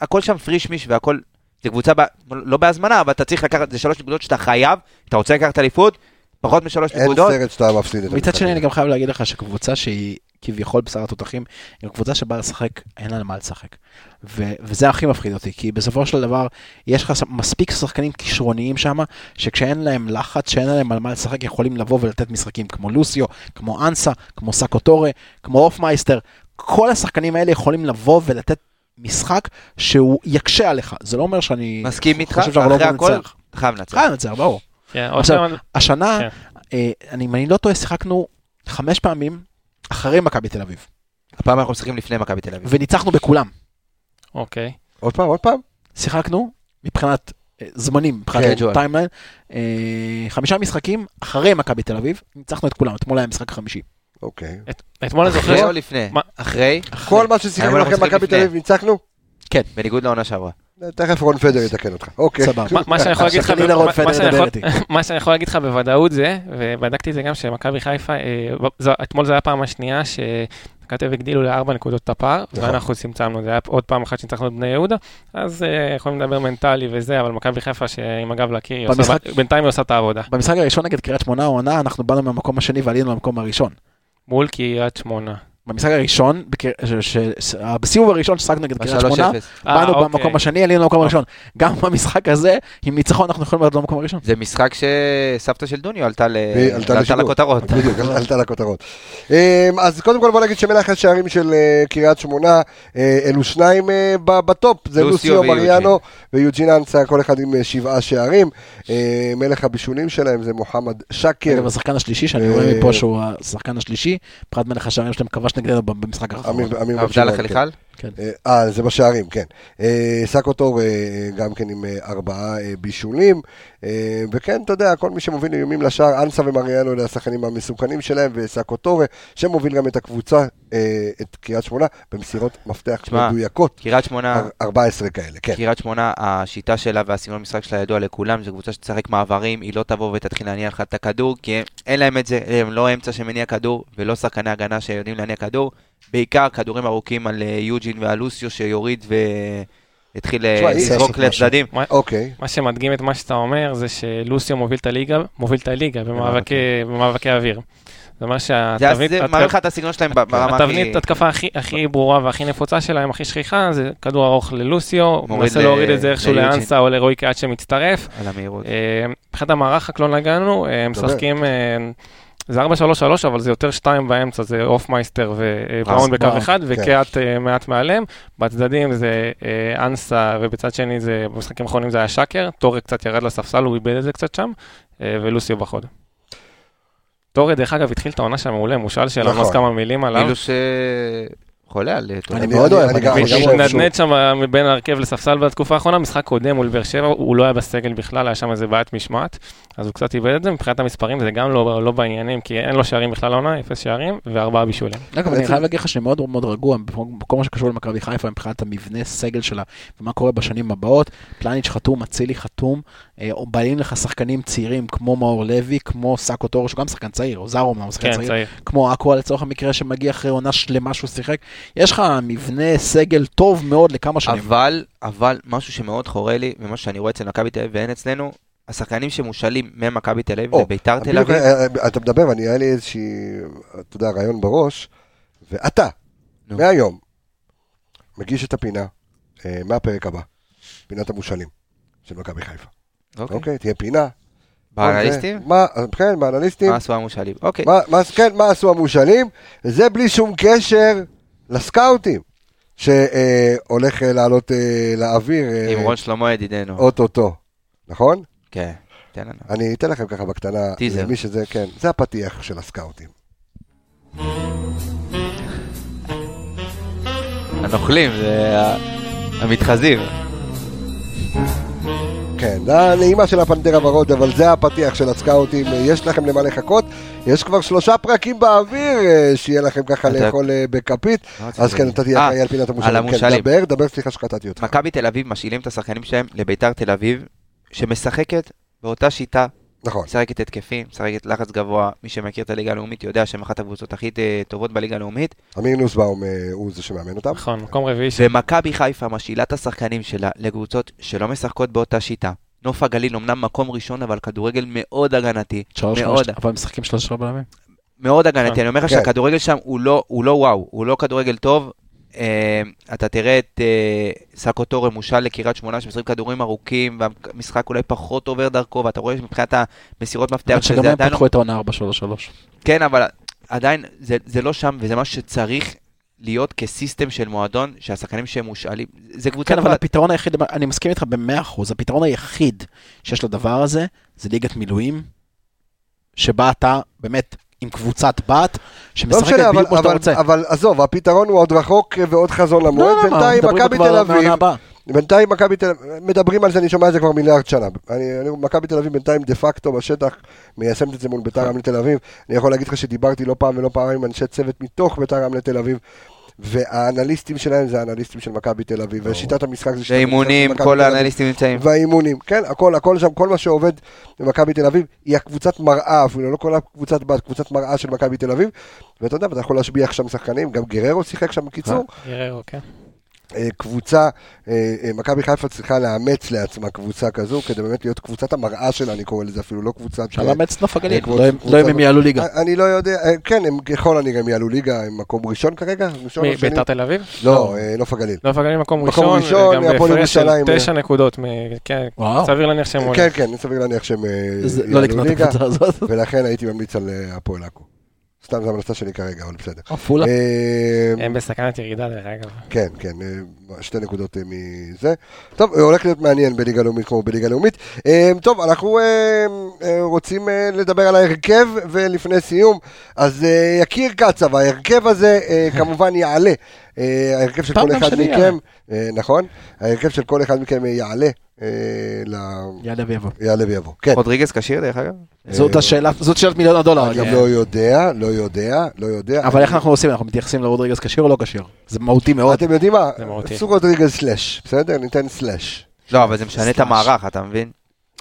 הכל שם פריש מיש והכל, זה קבוצה, ב, לא בהזמנה, אבל אתה צריך לקחת, זה שלוש נקודות שאתה חייב, אתה רוצה לקחת אליפות, פחות משלוש אין נקודות, סרט שאתה מפסיד את מצד המשחק שני. אני גם חייב להגיד לך שקבוצה שהיא כביכול בשר התותחים, היא קבוצה שבאה לשחק, אין לה למה לשחק. ו- וזה הכי מפחיד אותי, כי בסופו של דבר, יש לך מספיק שחקנים כישרוניים שם, שכשאין להם לחץ, שאין להם על מה לשחק, יכולים לבוא ולתת משחקים כמו לוסיו, כמו אנסה, כמו סאקו טורה, כמו אופמייסטר. כל השחקנים האלה יכולים לבוא ולתת משחק שהוא יקשה עליך. זה לא אומר שאני מסכים איתך, לא אחרי הכל, חייב לנצח. חייב לנצח, ברור. כן, עכשיו, השנה, כן. אה, אני- אם אני לא טועה, שיחקנו חמש פעמים אחרי מכבי תל אביב, הפעם אנחנו משחקים לפני מכבי תל אביב. וניצחנו בכולם. אוקיי. עוד פעם, עוד פעם? שיחקנו מבחינת אה, זמנים, כן, מבחינת. timeline, אה, חמישה משחקים אחרי מכבי תל אביב, ניצחנו את כולם, אתמול היה המשחק החמישי. אוקיי. את- אתמול אני אחרי זוכר, או לפני? מה? אחרי, כל מה ששיחקנו אחרי מכבי תל. אביב ניצחנו? בניגוד לעונה שעברה. תכף רון פדר יתקן אותך. אוקיי. סבבה. מה- שאני יכול להגיד לך, בוודאות זה, ובדקתי את זה גם, שמכבי חיפה, אה, אתמול זו הייתה הפעם השנייה שמכבי תל אביב הגדילו לארבע נקודות את הפער, נכון. ואנחנו צמצמנו, זה היה עוד פעם אחת שניצחנו את בני יהודה, אז אה, יכולים לדבר מנטלי וזה, אבל מכבי חיפה שעם הגב לקיר, בינתיים היא עושה את העבודה. במשחק הראשון נגד קריית שמונה העונה, אנחנו באנו מהמקום השני ועלינו למקום הראשון. מול קריית שמונה. במשחק הראשון, בקר- ש- ש- בסיבוב הראשון ששחקנו נגד קריית שמונה, ב-3-0. אה, באנו אוקיי. במקום השני, עלינו למקום הראשון. גם במשחק הזה, עם ניצחון אנחנו יכולים לעלות למקום הראשון. זה משחק שסבתא של דוניו עלתה. לכותרות. בדיוק, עלתה לכותרות. אמ, אז קודם כל בוא נגיד שמלך השערים של אה, קריית שמונה, אה, אלו שניים בטופ, זה לוסיו. מריאנו ויוג'ין אנסה, כל אחד עם שבעה שערים. מלך הבישולים שלהם זה מוחמד שקר. אגב, השחקן השלישי, שאני אה, רואה מפה שהוא השחקן השלישי, מבחינת מלך השערים שלהם כבש נגדנו במשחק האחרון. עבדאללה בן שמעון, חליחל? כן. אה, אה, זה בשערים, כן. אה, סאקו טור אה, גם כן עם אה, ארבעה אה, בישולים, אה, וכן, אתה יודע, כל מי שמוביל איומים לשער, אנסה ומריאנו אלה השחקנים המסוכנים שלהם, וסאקו טור, שמוביל גם את הקבוצה, אה, את קריית שמונה, במסירות מפתח תשמע, מדויקות, קריית שמונה, אר- 14 כאלה, כן. קריית שמונה, השיטה שלה והסגנון המשחק שלה ידוע לכולם, זו קבוצה שתשחק מעברים, היא לא תבוא ותתחיל להניע לך את הכדור, כי אין להם את זה, הם לא אמצע שמניע כדור, ולא שחקני הגנה שיודעים להניע כדור, בעיקר כדורים ארוכים על אה, יוג'ין ועל לוסיו שיוריד ויתחיל אה, תשמע, היא- לזרוק. לצדדים. אוקיי. מה שמדגים את מה שאתה אומר זה שלוסיו מוביל את הליגה, מוביל את הליגה במאבקי, במאבקי אוויר. זה אומר שהתבנית, זה מראה לך את הסגנון שלהם ב- ברמה הכי... התבנית התקפה הכי, ברורה והכי נפוצה שלהם, הכי שכיחה, זה כדור ארוך ללוסיו, מנסה להוריד את זה איכשהו. לאנסה או לרועי קהת שמצטרף. על המהירות. אה, מבחינת המערך רק לא נגענו, אה, הם. משחקים, אה, זה 4-3-3, אבל זה יותר שתיים באמצע, זה אופמייסטר ובראון בקו בראון, אחד, כן. וקהת אה, מעט מעליהם. בצדדים זה אה, אנסה, ובצד שני זה, במשחקים האחרונים זה היה שקר, טורי קצת ירד לספסל, הוא איבד את זה קצת שם, אה, ולוסיו בחוד. טורי, דרך אגב, התחיל את העונה שם מעולה, מושל שלנו, נכון. אז כמה מילים עליו. כאילו שחולה על... יודע, אני מאוד אוהב, והתנדנד שם מבין ההרכב לספסל בתקופה האחרונה, משחק קודם מול באר שבע, הוא לא היה בסגל בכלל, היה שם איזה בעיית משמעת, אז הוא קצת איבד את זה, מבחינת המספרים זה גם לא, לא בעניינים, כי אין לו שערים בכלל העונה, אפס שערים וארבעה בישולים. אגב, אני חייב להגיד לך שאני מאוד מאוד רגוע בכל מה שקשור למכבי חיפה מבחינת המבנה סגל שלה ומה קורה בשנים הבאות. פלניץ' חתום, אצילי חתום, אה, או באים לך שחקנים צעירים כמו מאור לוי, כמו סאקו טורו, שהוא גם שחקן צעיר, או זארו, הוא שחקן כן, צעיר, צעיר. כמו אקו לצורך המקרה שמגיע אחרי עונה שלמה שהוא שיחק. יש לך מבנה סגל טוב מאוד לכמה שנים. אבל, אבל משהו שמאוד חורה לי, ומה שאני רואה אצל מכבי תל אביב ואין אצלנו, השחקנים שמושאלים ממכבי תל אביב לביתר תל אביב, אה, אה, אתה מדבר, אני, היה לי איזושהי, אתה יודע, רעיון בראש, ואתה, נו. מהיום, מגיש את הפינה אה, מהפרק הבא, פינת המושאלים של מכבי חיפה. אוקיי. אוקיי, תהיה פינה. באנליסטים? מה, כן, באנליסטים. מה עשו המושאלים? אוקיי. מה, מה, כן, מה עשו המושאלים? זה בלי שום קשר לסקאוטים, שהולך אה, לעלות אה, לאוויר אה, עם רון שלמה ידידנו. אוטוטו, נכון? כן, תן לנו. אני אתן לכם ככה בקטנה, טיזר. למי שזה, כן, זה הפתיח של הסקאוטים. הנוכלים, זה המתחזים. כן, זה הנעימה של הפנתר הוורוד, אבל זה הפתיח של הסקאוטים, יש לכם למה לחכות, יש כבר שלושה פרקים באוויר, אה, שיהיה לכם ככה לאכול אה, בכפית, אז כן, אתה תהיה אה, אחראי על פינת המושאלים. כן, דבר, דבר, סליחה שקטעתי אותך. מכבי תל אביב משאילים את השחקנים שלהם לביתר תל אביב, שמשחקת באותה שיטה, נכון. משחקת התקפים, משחקת לחץ גבוה. מי שמכיר את הליגה הלאומית יודע שהם אחת הקבוצות הכי אה, טובות בליגה הלאומית. אמיר נוסבאום אה, הוא זה שמאמן אותם. נכון, מקום רביעי. ומכבי חיפה משאילה את השחקנים שלה לקבוצות שלא משחקות באותה שיטה. נוף הגליל אמנם מקום ראשון, אבל כדורגל מאוד הגנתי. שלוש, מאוד. אבל משחקים שלושה בלמים. מאוד הגנתי, נכון. אני אומר לך כן. שהכדורגל שם לא, הוא לא וואו, הוא לא כדורגל טוב. אה, אתה תראה את אה, סאקו טורם מושל לקריית שמונה שמשחקים כדורים ארוכים והמשחק אולי פחות עובר דרכו ואתה רואה מבחינת המסירות מפתח האמת שגם שזה הם עדיין לא... פתחו את העונה 4-3-3. כן, אבל עדיין זה, זה לא שם וזה מה שצריך להיות כסיסטם של מועדון שהשחקנים שהם מושאלים, זה קבוצה... כן, אבל הפתרון היחיד, אני מסכים איתך במאה אחוז, הפתרון היחיד שיש לדבר הזה, זה ליגת מילואים, שבה אתה באמת עם קבוצת בת, לא שמשחקת אבל, בדיוק כמו שאתה רוצה. אבל עזוב, הפתרון הוא עוד רחוק ועוד חזון למועד. לא, לא, בינתיים מדברים מכבי תל אביב. בינתיים מכבי תל אביב, מדברים על זה, אני שומע את זה כבר מיליארד שנה. אני, אני, מכבי תל אביב בינתיים דה פקטו בשטח, מיישמת את זה מול ביתר רמלה תל אביב. אני יכול להגיד לך שדיברתי לא פעם ולא פעם עם אנשי צוות מתוך ביתר רמלה תל אביב. והאנליסטים שלהם זה האנליסטים של מכבי תל אביב, ושיטת המשחק זה שיטת המשחק של מכבי כל תל אביב. האנליסטים נמצאים. והאימונים, כן, הכל, הכל שם, כל מה שעובד במכבי תל אביב, היא הקבוצת מראה אפילו, לא כל הקבוצת בת, קבוצת מראה של מכבי תל אביב, ואתה יודע, ואתה יכול להשביח שם שחקנים, גם גררו שיחק שם בקיצור, גררו, כן. אה, קבוצה, אה, אה, מכבי חיפה צריכה לאמץ לעצמה קבוצה כזו, כדי באמת להיות קבוצת המראה שלה, אני קורא לזה אפילו, לא קבוצת... אפשר לאמץ נוף הגליל, לא אם- קבוצה- לא הם יעלו ליגה. אני לא יודע, כן, הם ככל הנראה הם יעלו ליגה, הם מקום ראשון כרגע? ראשון או שני? ביתר תל אביב? לא, אה, נוף הגליל. לא מפגעים מקום מקום ראשון, גם הפועל בהפרש של ירושלים, תשע נקודות, כן. סביר להניח שהם עולים. כן, כן, סביר להניח שהם לא יעלו את ליגה. ולכן הייתי ממליץ על הפועל עכו. סתם זו המלצה שלי כרגע, אבל בסדר. עפולה. אה, הם בסכנת ירידה דרך אגב. כן, כן, אה, שתי נקודות אה, מזה. טוב, הולך להיות מעניין בליגה לאומית כמו בליגה לאומית. טוב, אנחנו רוצים לדבר על ההרכב, ולפני סיום, אז יקיר קצב, ההרכב הזה כמובן יעלה. ההרכב של כל אחד מכם, נכון? ההרכב של כל אחד מכם יעלה. אה, יעלה ויבוא. יעלה ויבוא. כן. רודריגז כשיר דרך אגב? זאת השאלה, זאת שאלת מיליון הדולר. אני. לא יודע, לא יודע, לא יודע. אבל איך אנחנו עושים? אנחנו מתייחסים לרודריגז כשיר או לא כשיר? זה מהותי מאוד. אתם יודעים מה? סוג רודריגז סלאש, בסדר? ניתן סלאש. לא, אבל זה משנה את. המערך, אתה מבין?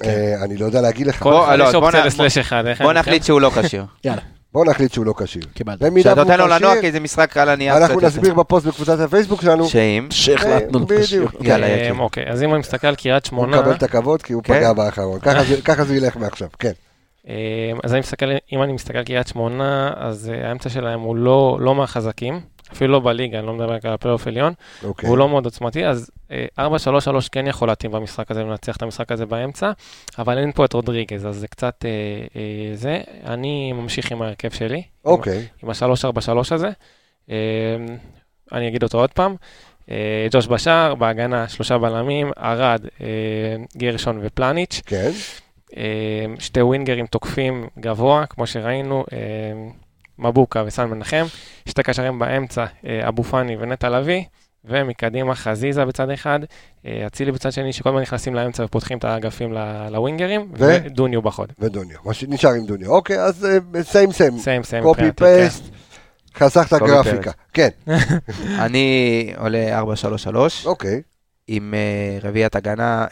אה, אני לא יודע להגיד לך. בוא, לא, נחליט שהוא לא כשיר. יאללה, בואו נחליט שהוא לא כשיר. קיבלת. במידה שאתה נותן לו לנוע כי זה משחק על הנייר. אנחנו. נסביר בפוסט בקבוצת הפייסבוק שלנו. שאם, שהחלטנו בדיוק. כשיר. יאללה, אה, יקיר. אוקיי, אז אם אני מסתכל על קריית הוא שמונה, מקבל את הכבוד כי הוא כן. פגע באחרון. ככה זה- ככה זה ילך מעכשיו, כן. אה, אז אם אני מסתכל על קריית שמונה, אז אה, האמצע שלהם הוא לא לא מהחזקים, אפילו לא בליגה, אני לא מדבר רק על הפלייאוף עליון, אוקיי. הוא לא מאוד עוצמתי, אז אה, 4-3-3 כן יכול להתאים במשחק הזה ולנצח את המשחק הזה באמצע, אבל אין פה את רודריגז, אז זה קצת אה, אה, זה. אני ממשיך עם ההרכב שלי, עם- אוקיי. עם ה-3-4-3 הזה. אה, אני אגיד אותו עוד פעם. אה, ג'וש בשאר, בהגנה שלושה בלמים, ארד, אה, גרשון ופלניץ'. כן. אה, שתי ווינגרים תוקפים גבוה, כמו שראינו, אה, מבוקה וסן מנחם, שתי קשרים באמצע, אה, אבו פאני ונטע לביא, ומקדימה חזיזה בצד אחד, אה, אצילי בצד שני, שכל הזמן נכנסים לאמצע ופותחים את האגפים לווינגרים, ו? ודוניו בחוד. ודוניו. מה שנשאר עם דוניו. אוקיי, אז סיים סיים. סיים סיים. קופי. פייסט. חסכת גרפיקה. כן. אני עולה 4-3-3 אוקיי. עם אה, רביעיית הגנה,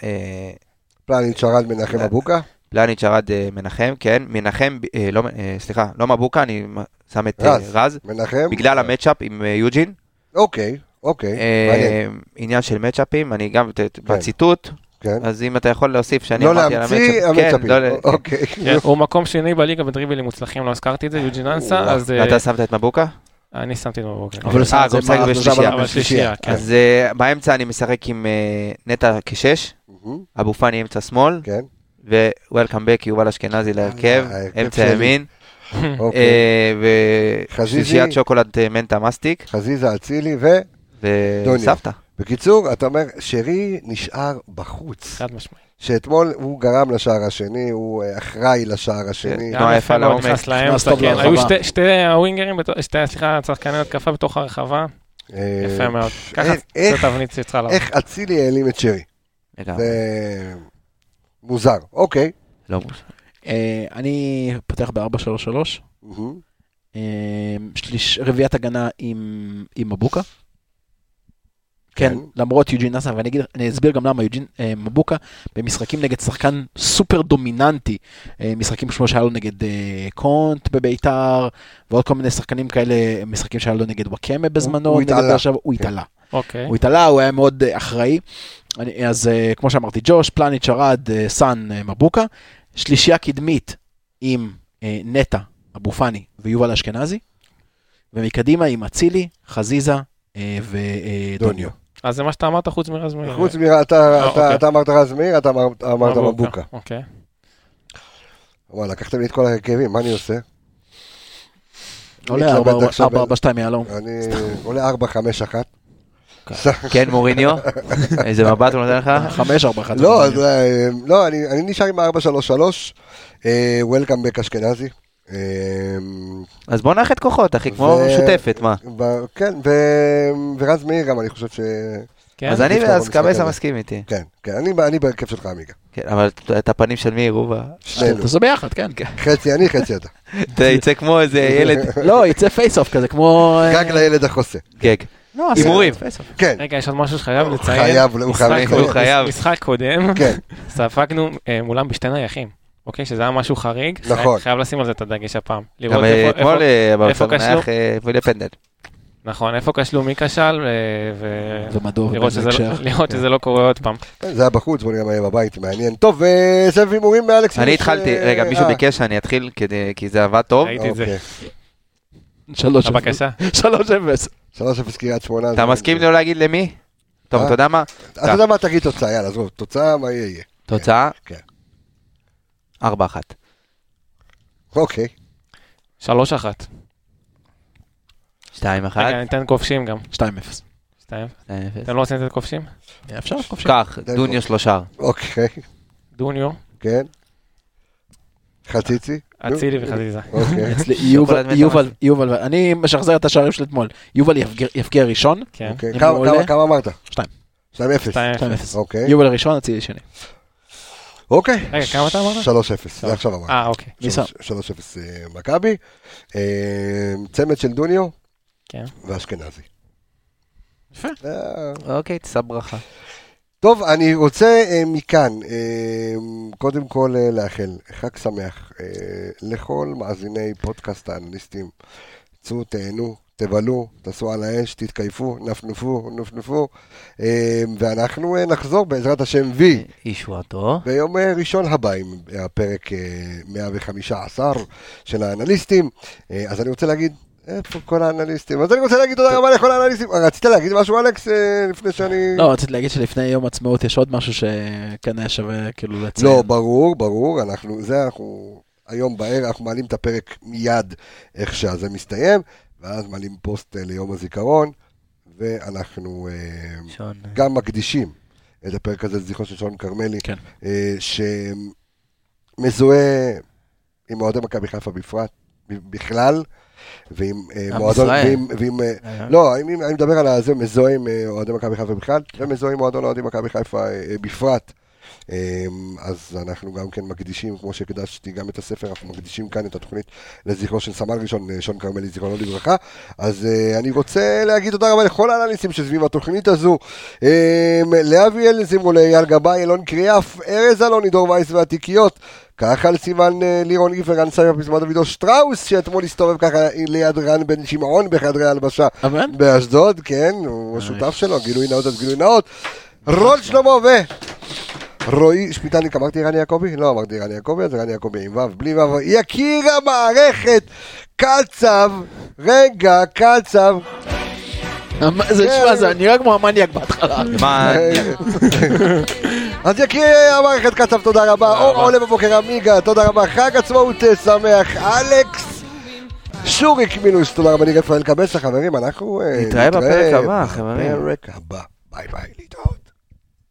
פלניץ' שרד מנחם אבוקה. פלניץ' ירד אה, מנחם, כן, מנחם, אה, לא, אה, סליחה, לא מבוקה, אני שם את רז. רז, מנחם. בגלל המצ'אפ עם יוג'ין. אוקיי. אוקיי. מעניין. עניין של מצ'אפים, אני גם, ת- בציטוט, כן. אז אם אתה יכול להוסיף שאני לא אמרתי על להמציא המצ'אפ, כן, המצ'אפים. לא ל- אוקיי. כן, הוא מקום שני בליגה בדריבלים מוצלחים, לא הזכרתי את זה, יוג'ין אנסה. אז ואתה שמת את מבוקה? אני שמתי לו בבוקר. אבל הוא שם את זה בשלישייה. כן. אז באמצע אני משחק עם נטע כשש, אבו פאני אמצע שמאל, כן. ו-Welcome back יובל אשכנזי להרכב, אמצע. ימין, אוקיי. אה, חזיזי. ושלישיית שוקולד אה, מנטה מסטיק, חזיזה אצילי ו... וסבתא. בקיצור, אתה אומר, שרי נשאר בחוץ. חד משמעית. שאתמול הוא גרם לשער השני, הוא אה, אחראי לשער השני. גם תנועה יפה לעומק, נכנס לאמצע, טוב כן. היו שתי- שתי הווינגרים, סליחה, שחקני התקפה בתוך הרחבה, יפה מאוד. ככה זו איך- תבנית שצריכה לעבור. איך אצילי העלים את שרי? מוזר. אוקיי. לא מוזר. אה, אני פותח ב-4-3-3. מהמם. אה, שליש- רביעיית הגנה עם עם מבוקה. כן, כן. למרות יוג'ין נאסר, ואני אגיד, אני אסביר גם למה יוג'ין אה, מבוקה במשחקים נגד שחקן סופר דומיננטי, אה, משחקים כמו שהיה לו נגד אה, קונט בביתר, ועוד כל מיני שחקנים כאלה, משחקים שהיה לו נגד וואקמה בזמנו, הוא התעלה. הוא כן. התעלה. אוקיי. הוא התעלה, הוא היה מאוד אחראי. אני, אז אה, כמו שאמרתי, ג'וש, פלניץ', ארד, אה, סאן, אה, מבוקה. שלישייה קדמית עם אה, נטע, אבו פאני ויובל אשכנזי. ומקדימה עם אצילי, חזיזה אה, ודוניו. אז זה מה שאתה אמרת חוץ מרז מאיר. חוץ מרע, אתה- אה, אתה- אוקיי. אתה אמרת רז מאיר, אתה אמרת- אמרת מבוקה. אוקיי. וואלה, לקחתם לי את כל ההרכבים, מה אני עושה? עולה מתלבט עכשיו 4-4-2 יהלום. אני עולה 4-5-1. כן, מוריניו, איזה מבט הוא נותן לך? 5-4-1. לא, אה, לא, אני נשאר עם 4-3-3. וולקאם בק אשכנזי. אה, אז בוא נאחד כוחות, אחי, כמו משותפת, מה? כן, ורז מאיר גם, אני חושב ש... כן. אז אני, אז קבסה. מסכים איתי. כן, כן, אני- אני בהרכב שלך, עמיגה. כן, אבל את הפנים של מי יראו בה? שנינו. תעשו ביחד, כן. חצי אני, חצי אתה. אתה יצא כמו איזה ילד לא, יצא face off כזה, כמו... אה, גג לילד החוסה. גג. לא, הימורים. כן, רגע, יש עוד משהו שחייב לציין. חייב, הוא חייב. הוא חייב. משחק קודם, כן, ספגנו אה, מולם בשתי נייחים. אוקיי, שזה היה משהו חריג. נכון. חייב לשים על זה את הדגש הפעם. גם לראות איפה- אה? היה אה, פנדל. נכון, איפה כשלו, מי כשל, ו- ומדוע לראות ובאיזה שזה לא- קורה עוד פעם. זה היה בחוץ, בוא נראה מה יהיה בבית, מעניין. טוב, סבב הימורים מאלכס. אני התחלתי, רגע, מישהו ביקש שאני אתחיל כי זה עבד טוב. ראיתי את זה. אוקיי. 3-0. הבקשה. 3-0. 3-0 קריית שמונה. אתה מסכים לא להגיד למי? טוב, אה? אתה יודע מה? אתה יודע מה, תגיד תוצאה, יאללה, עזוב, תוצאה, מה יהיה. תוצאה? כן. 4-1. אוקיי. 3-1. שתיים אחת. רגע, ניתן כובשים גם. 2-0. שתיים. שתיים אפס. אתם לא רוצים לתת כובשים? אפשר כובשים. קח, דוניו שלושה. אוקיי, דוניו, כן. חציצי? אצילי וחזיזה. אוקיי. יובל, יובל, אני משחזר את השערים של אתמול. יובל יבקיע ראשון, כן. אוקיי. כמה- אמרת? שתיים. 2-0. שתיים 2-0. אפס. אוקיי. יובל ראשון, אצילי שני. אוקיי. רגע, כמה אתה אמרת? 3-0. זה עכשיו אמרתי. אה, אוקיי. מי שם? 3-0 אה, מכבי. אה, צמד של דוניו כן. ואשכנזי. יפה. אוקיי, תישא ברכה. טוב, אני רוצה אה, מכאן, אה, קודם כל אה, לאחל חג שמח אה, לכל מאזיני פודקאסט האנליסטים. צאו, תהנו, תבלו, תעשו על האש, תתקייפו, נפנפו, נפנפו, אה, ואנחנו אה, נחזור בעזרת השם וי. ישועתו. ביום אה, ראשון הבא עם הפרק אה, 115 של האנליסטים. אה, אז אני רוצה להגיד, איפה כל האנליסטים? אז אני רוצה להגיד תודה רבה לכל האנליסטים. אה, רצית להגיד משהו, אלכס, אה, לפני שאני... לא, רציתי להגיד שלפני יום עצמאות יש עוד משהו שכן היה שווה כאילו לציין. לא, ברור, ברור, אנחנו, זה אנחנו, היום בערב אנחנו מעלים את הפרק מיד איך שזה מסתיים, ואז מעלים פוסט אה, ליום הזיכרון, ואנחנו שון. גם מקדישים את הפרק הזה לזכרו של שון כרמלי, כן. שמזוהה עם אוהדי מכבי חיפה בפרט, בכלל, ועם אה, מועדון. ועם, ועם אה, לא, אני, מדבר על הזה, מזוהה עם אה, אוהדי מכבי חיפה בכלל, ומזוהה עם מועדון אוהדי מכבי חיפה אה, אה, בפרט. אה, אז אנחנו גם כן מקדישים, כמו שהקדשתי גם את הספר, אנחנו מקדישים כאן את התוכנית לזכרו של סמל ראשון, אה, שון כרמלי, זיכרונו לברכה. אז אה, אני רוצה להגיד תודה רבה לכל האנליסטים שסביב התוכנית הזו. אה, לאביאל זמרו, לאייל גבאי, אילון קריאף, ארז אלוני, דור וייס והתיקיות. ככה על סיוון אה, לירון איפר, רן סייבר, פזמון דודו שטראוס, שאתמול הסתובב ככה ליד רן בן שמעון בחדרי הלבשה? באשדוד, כן, הוא השותף שלו, גילוי נאות אז גילוי נאות. רון שלמה ו... רועי שפיטניק, אמרתי רני יעקבי? לא אמרתי רני יעקבי, אז רני יעקבי עם ו', בלי ו', יקיר המערכת, קצב, רגע, קצב, זה נשמע, זה נראה כמו המניאק בהתחלה. מה... אז יקיר המערכת קצב, תודה רבה, אור עולה בבוקר עמיגה, תודה רבה, חג עצמאות אה, שמח, אלכס, שוריק מינוס, תודה רבה, אני רפאל קבסה, חברים, אנחנו אה, נתראה בפרק הבא, חברים. בפרק הבא, ביי ביי, להתראות.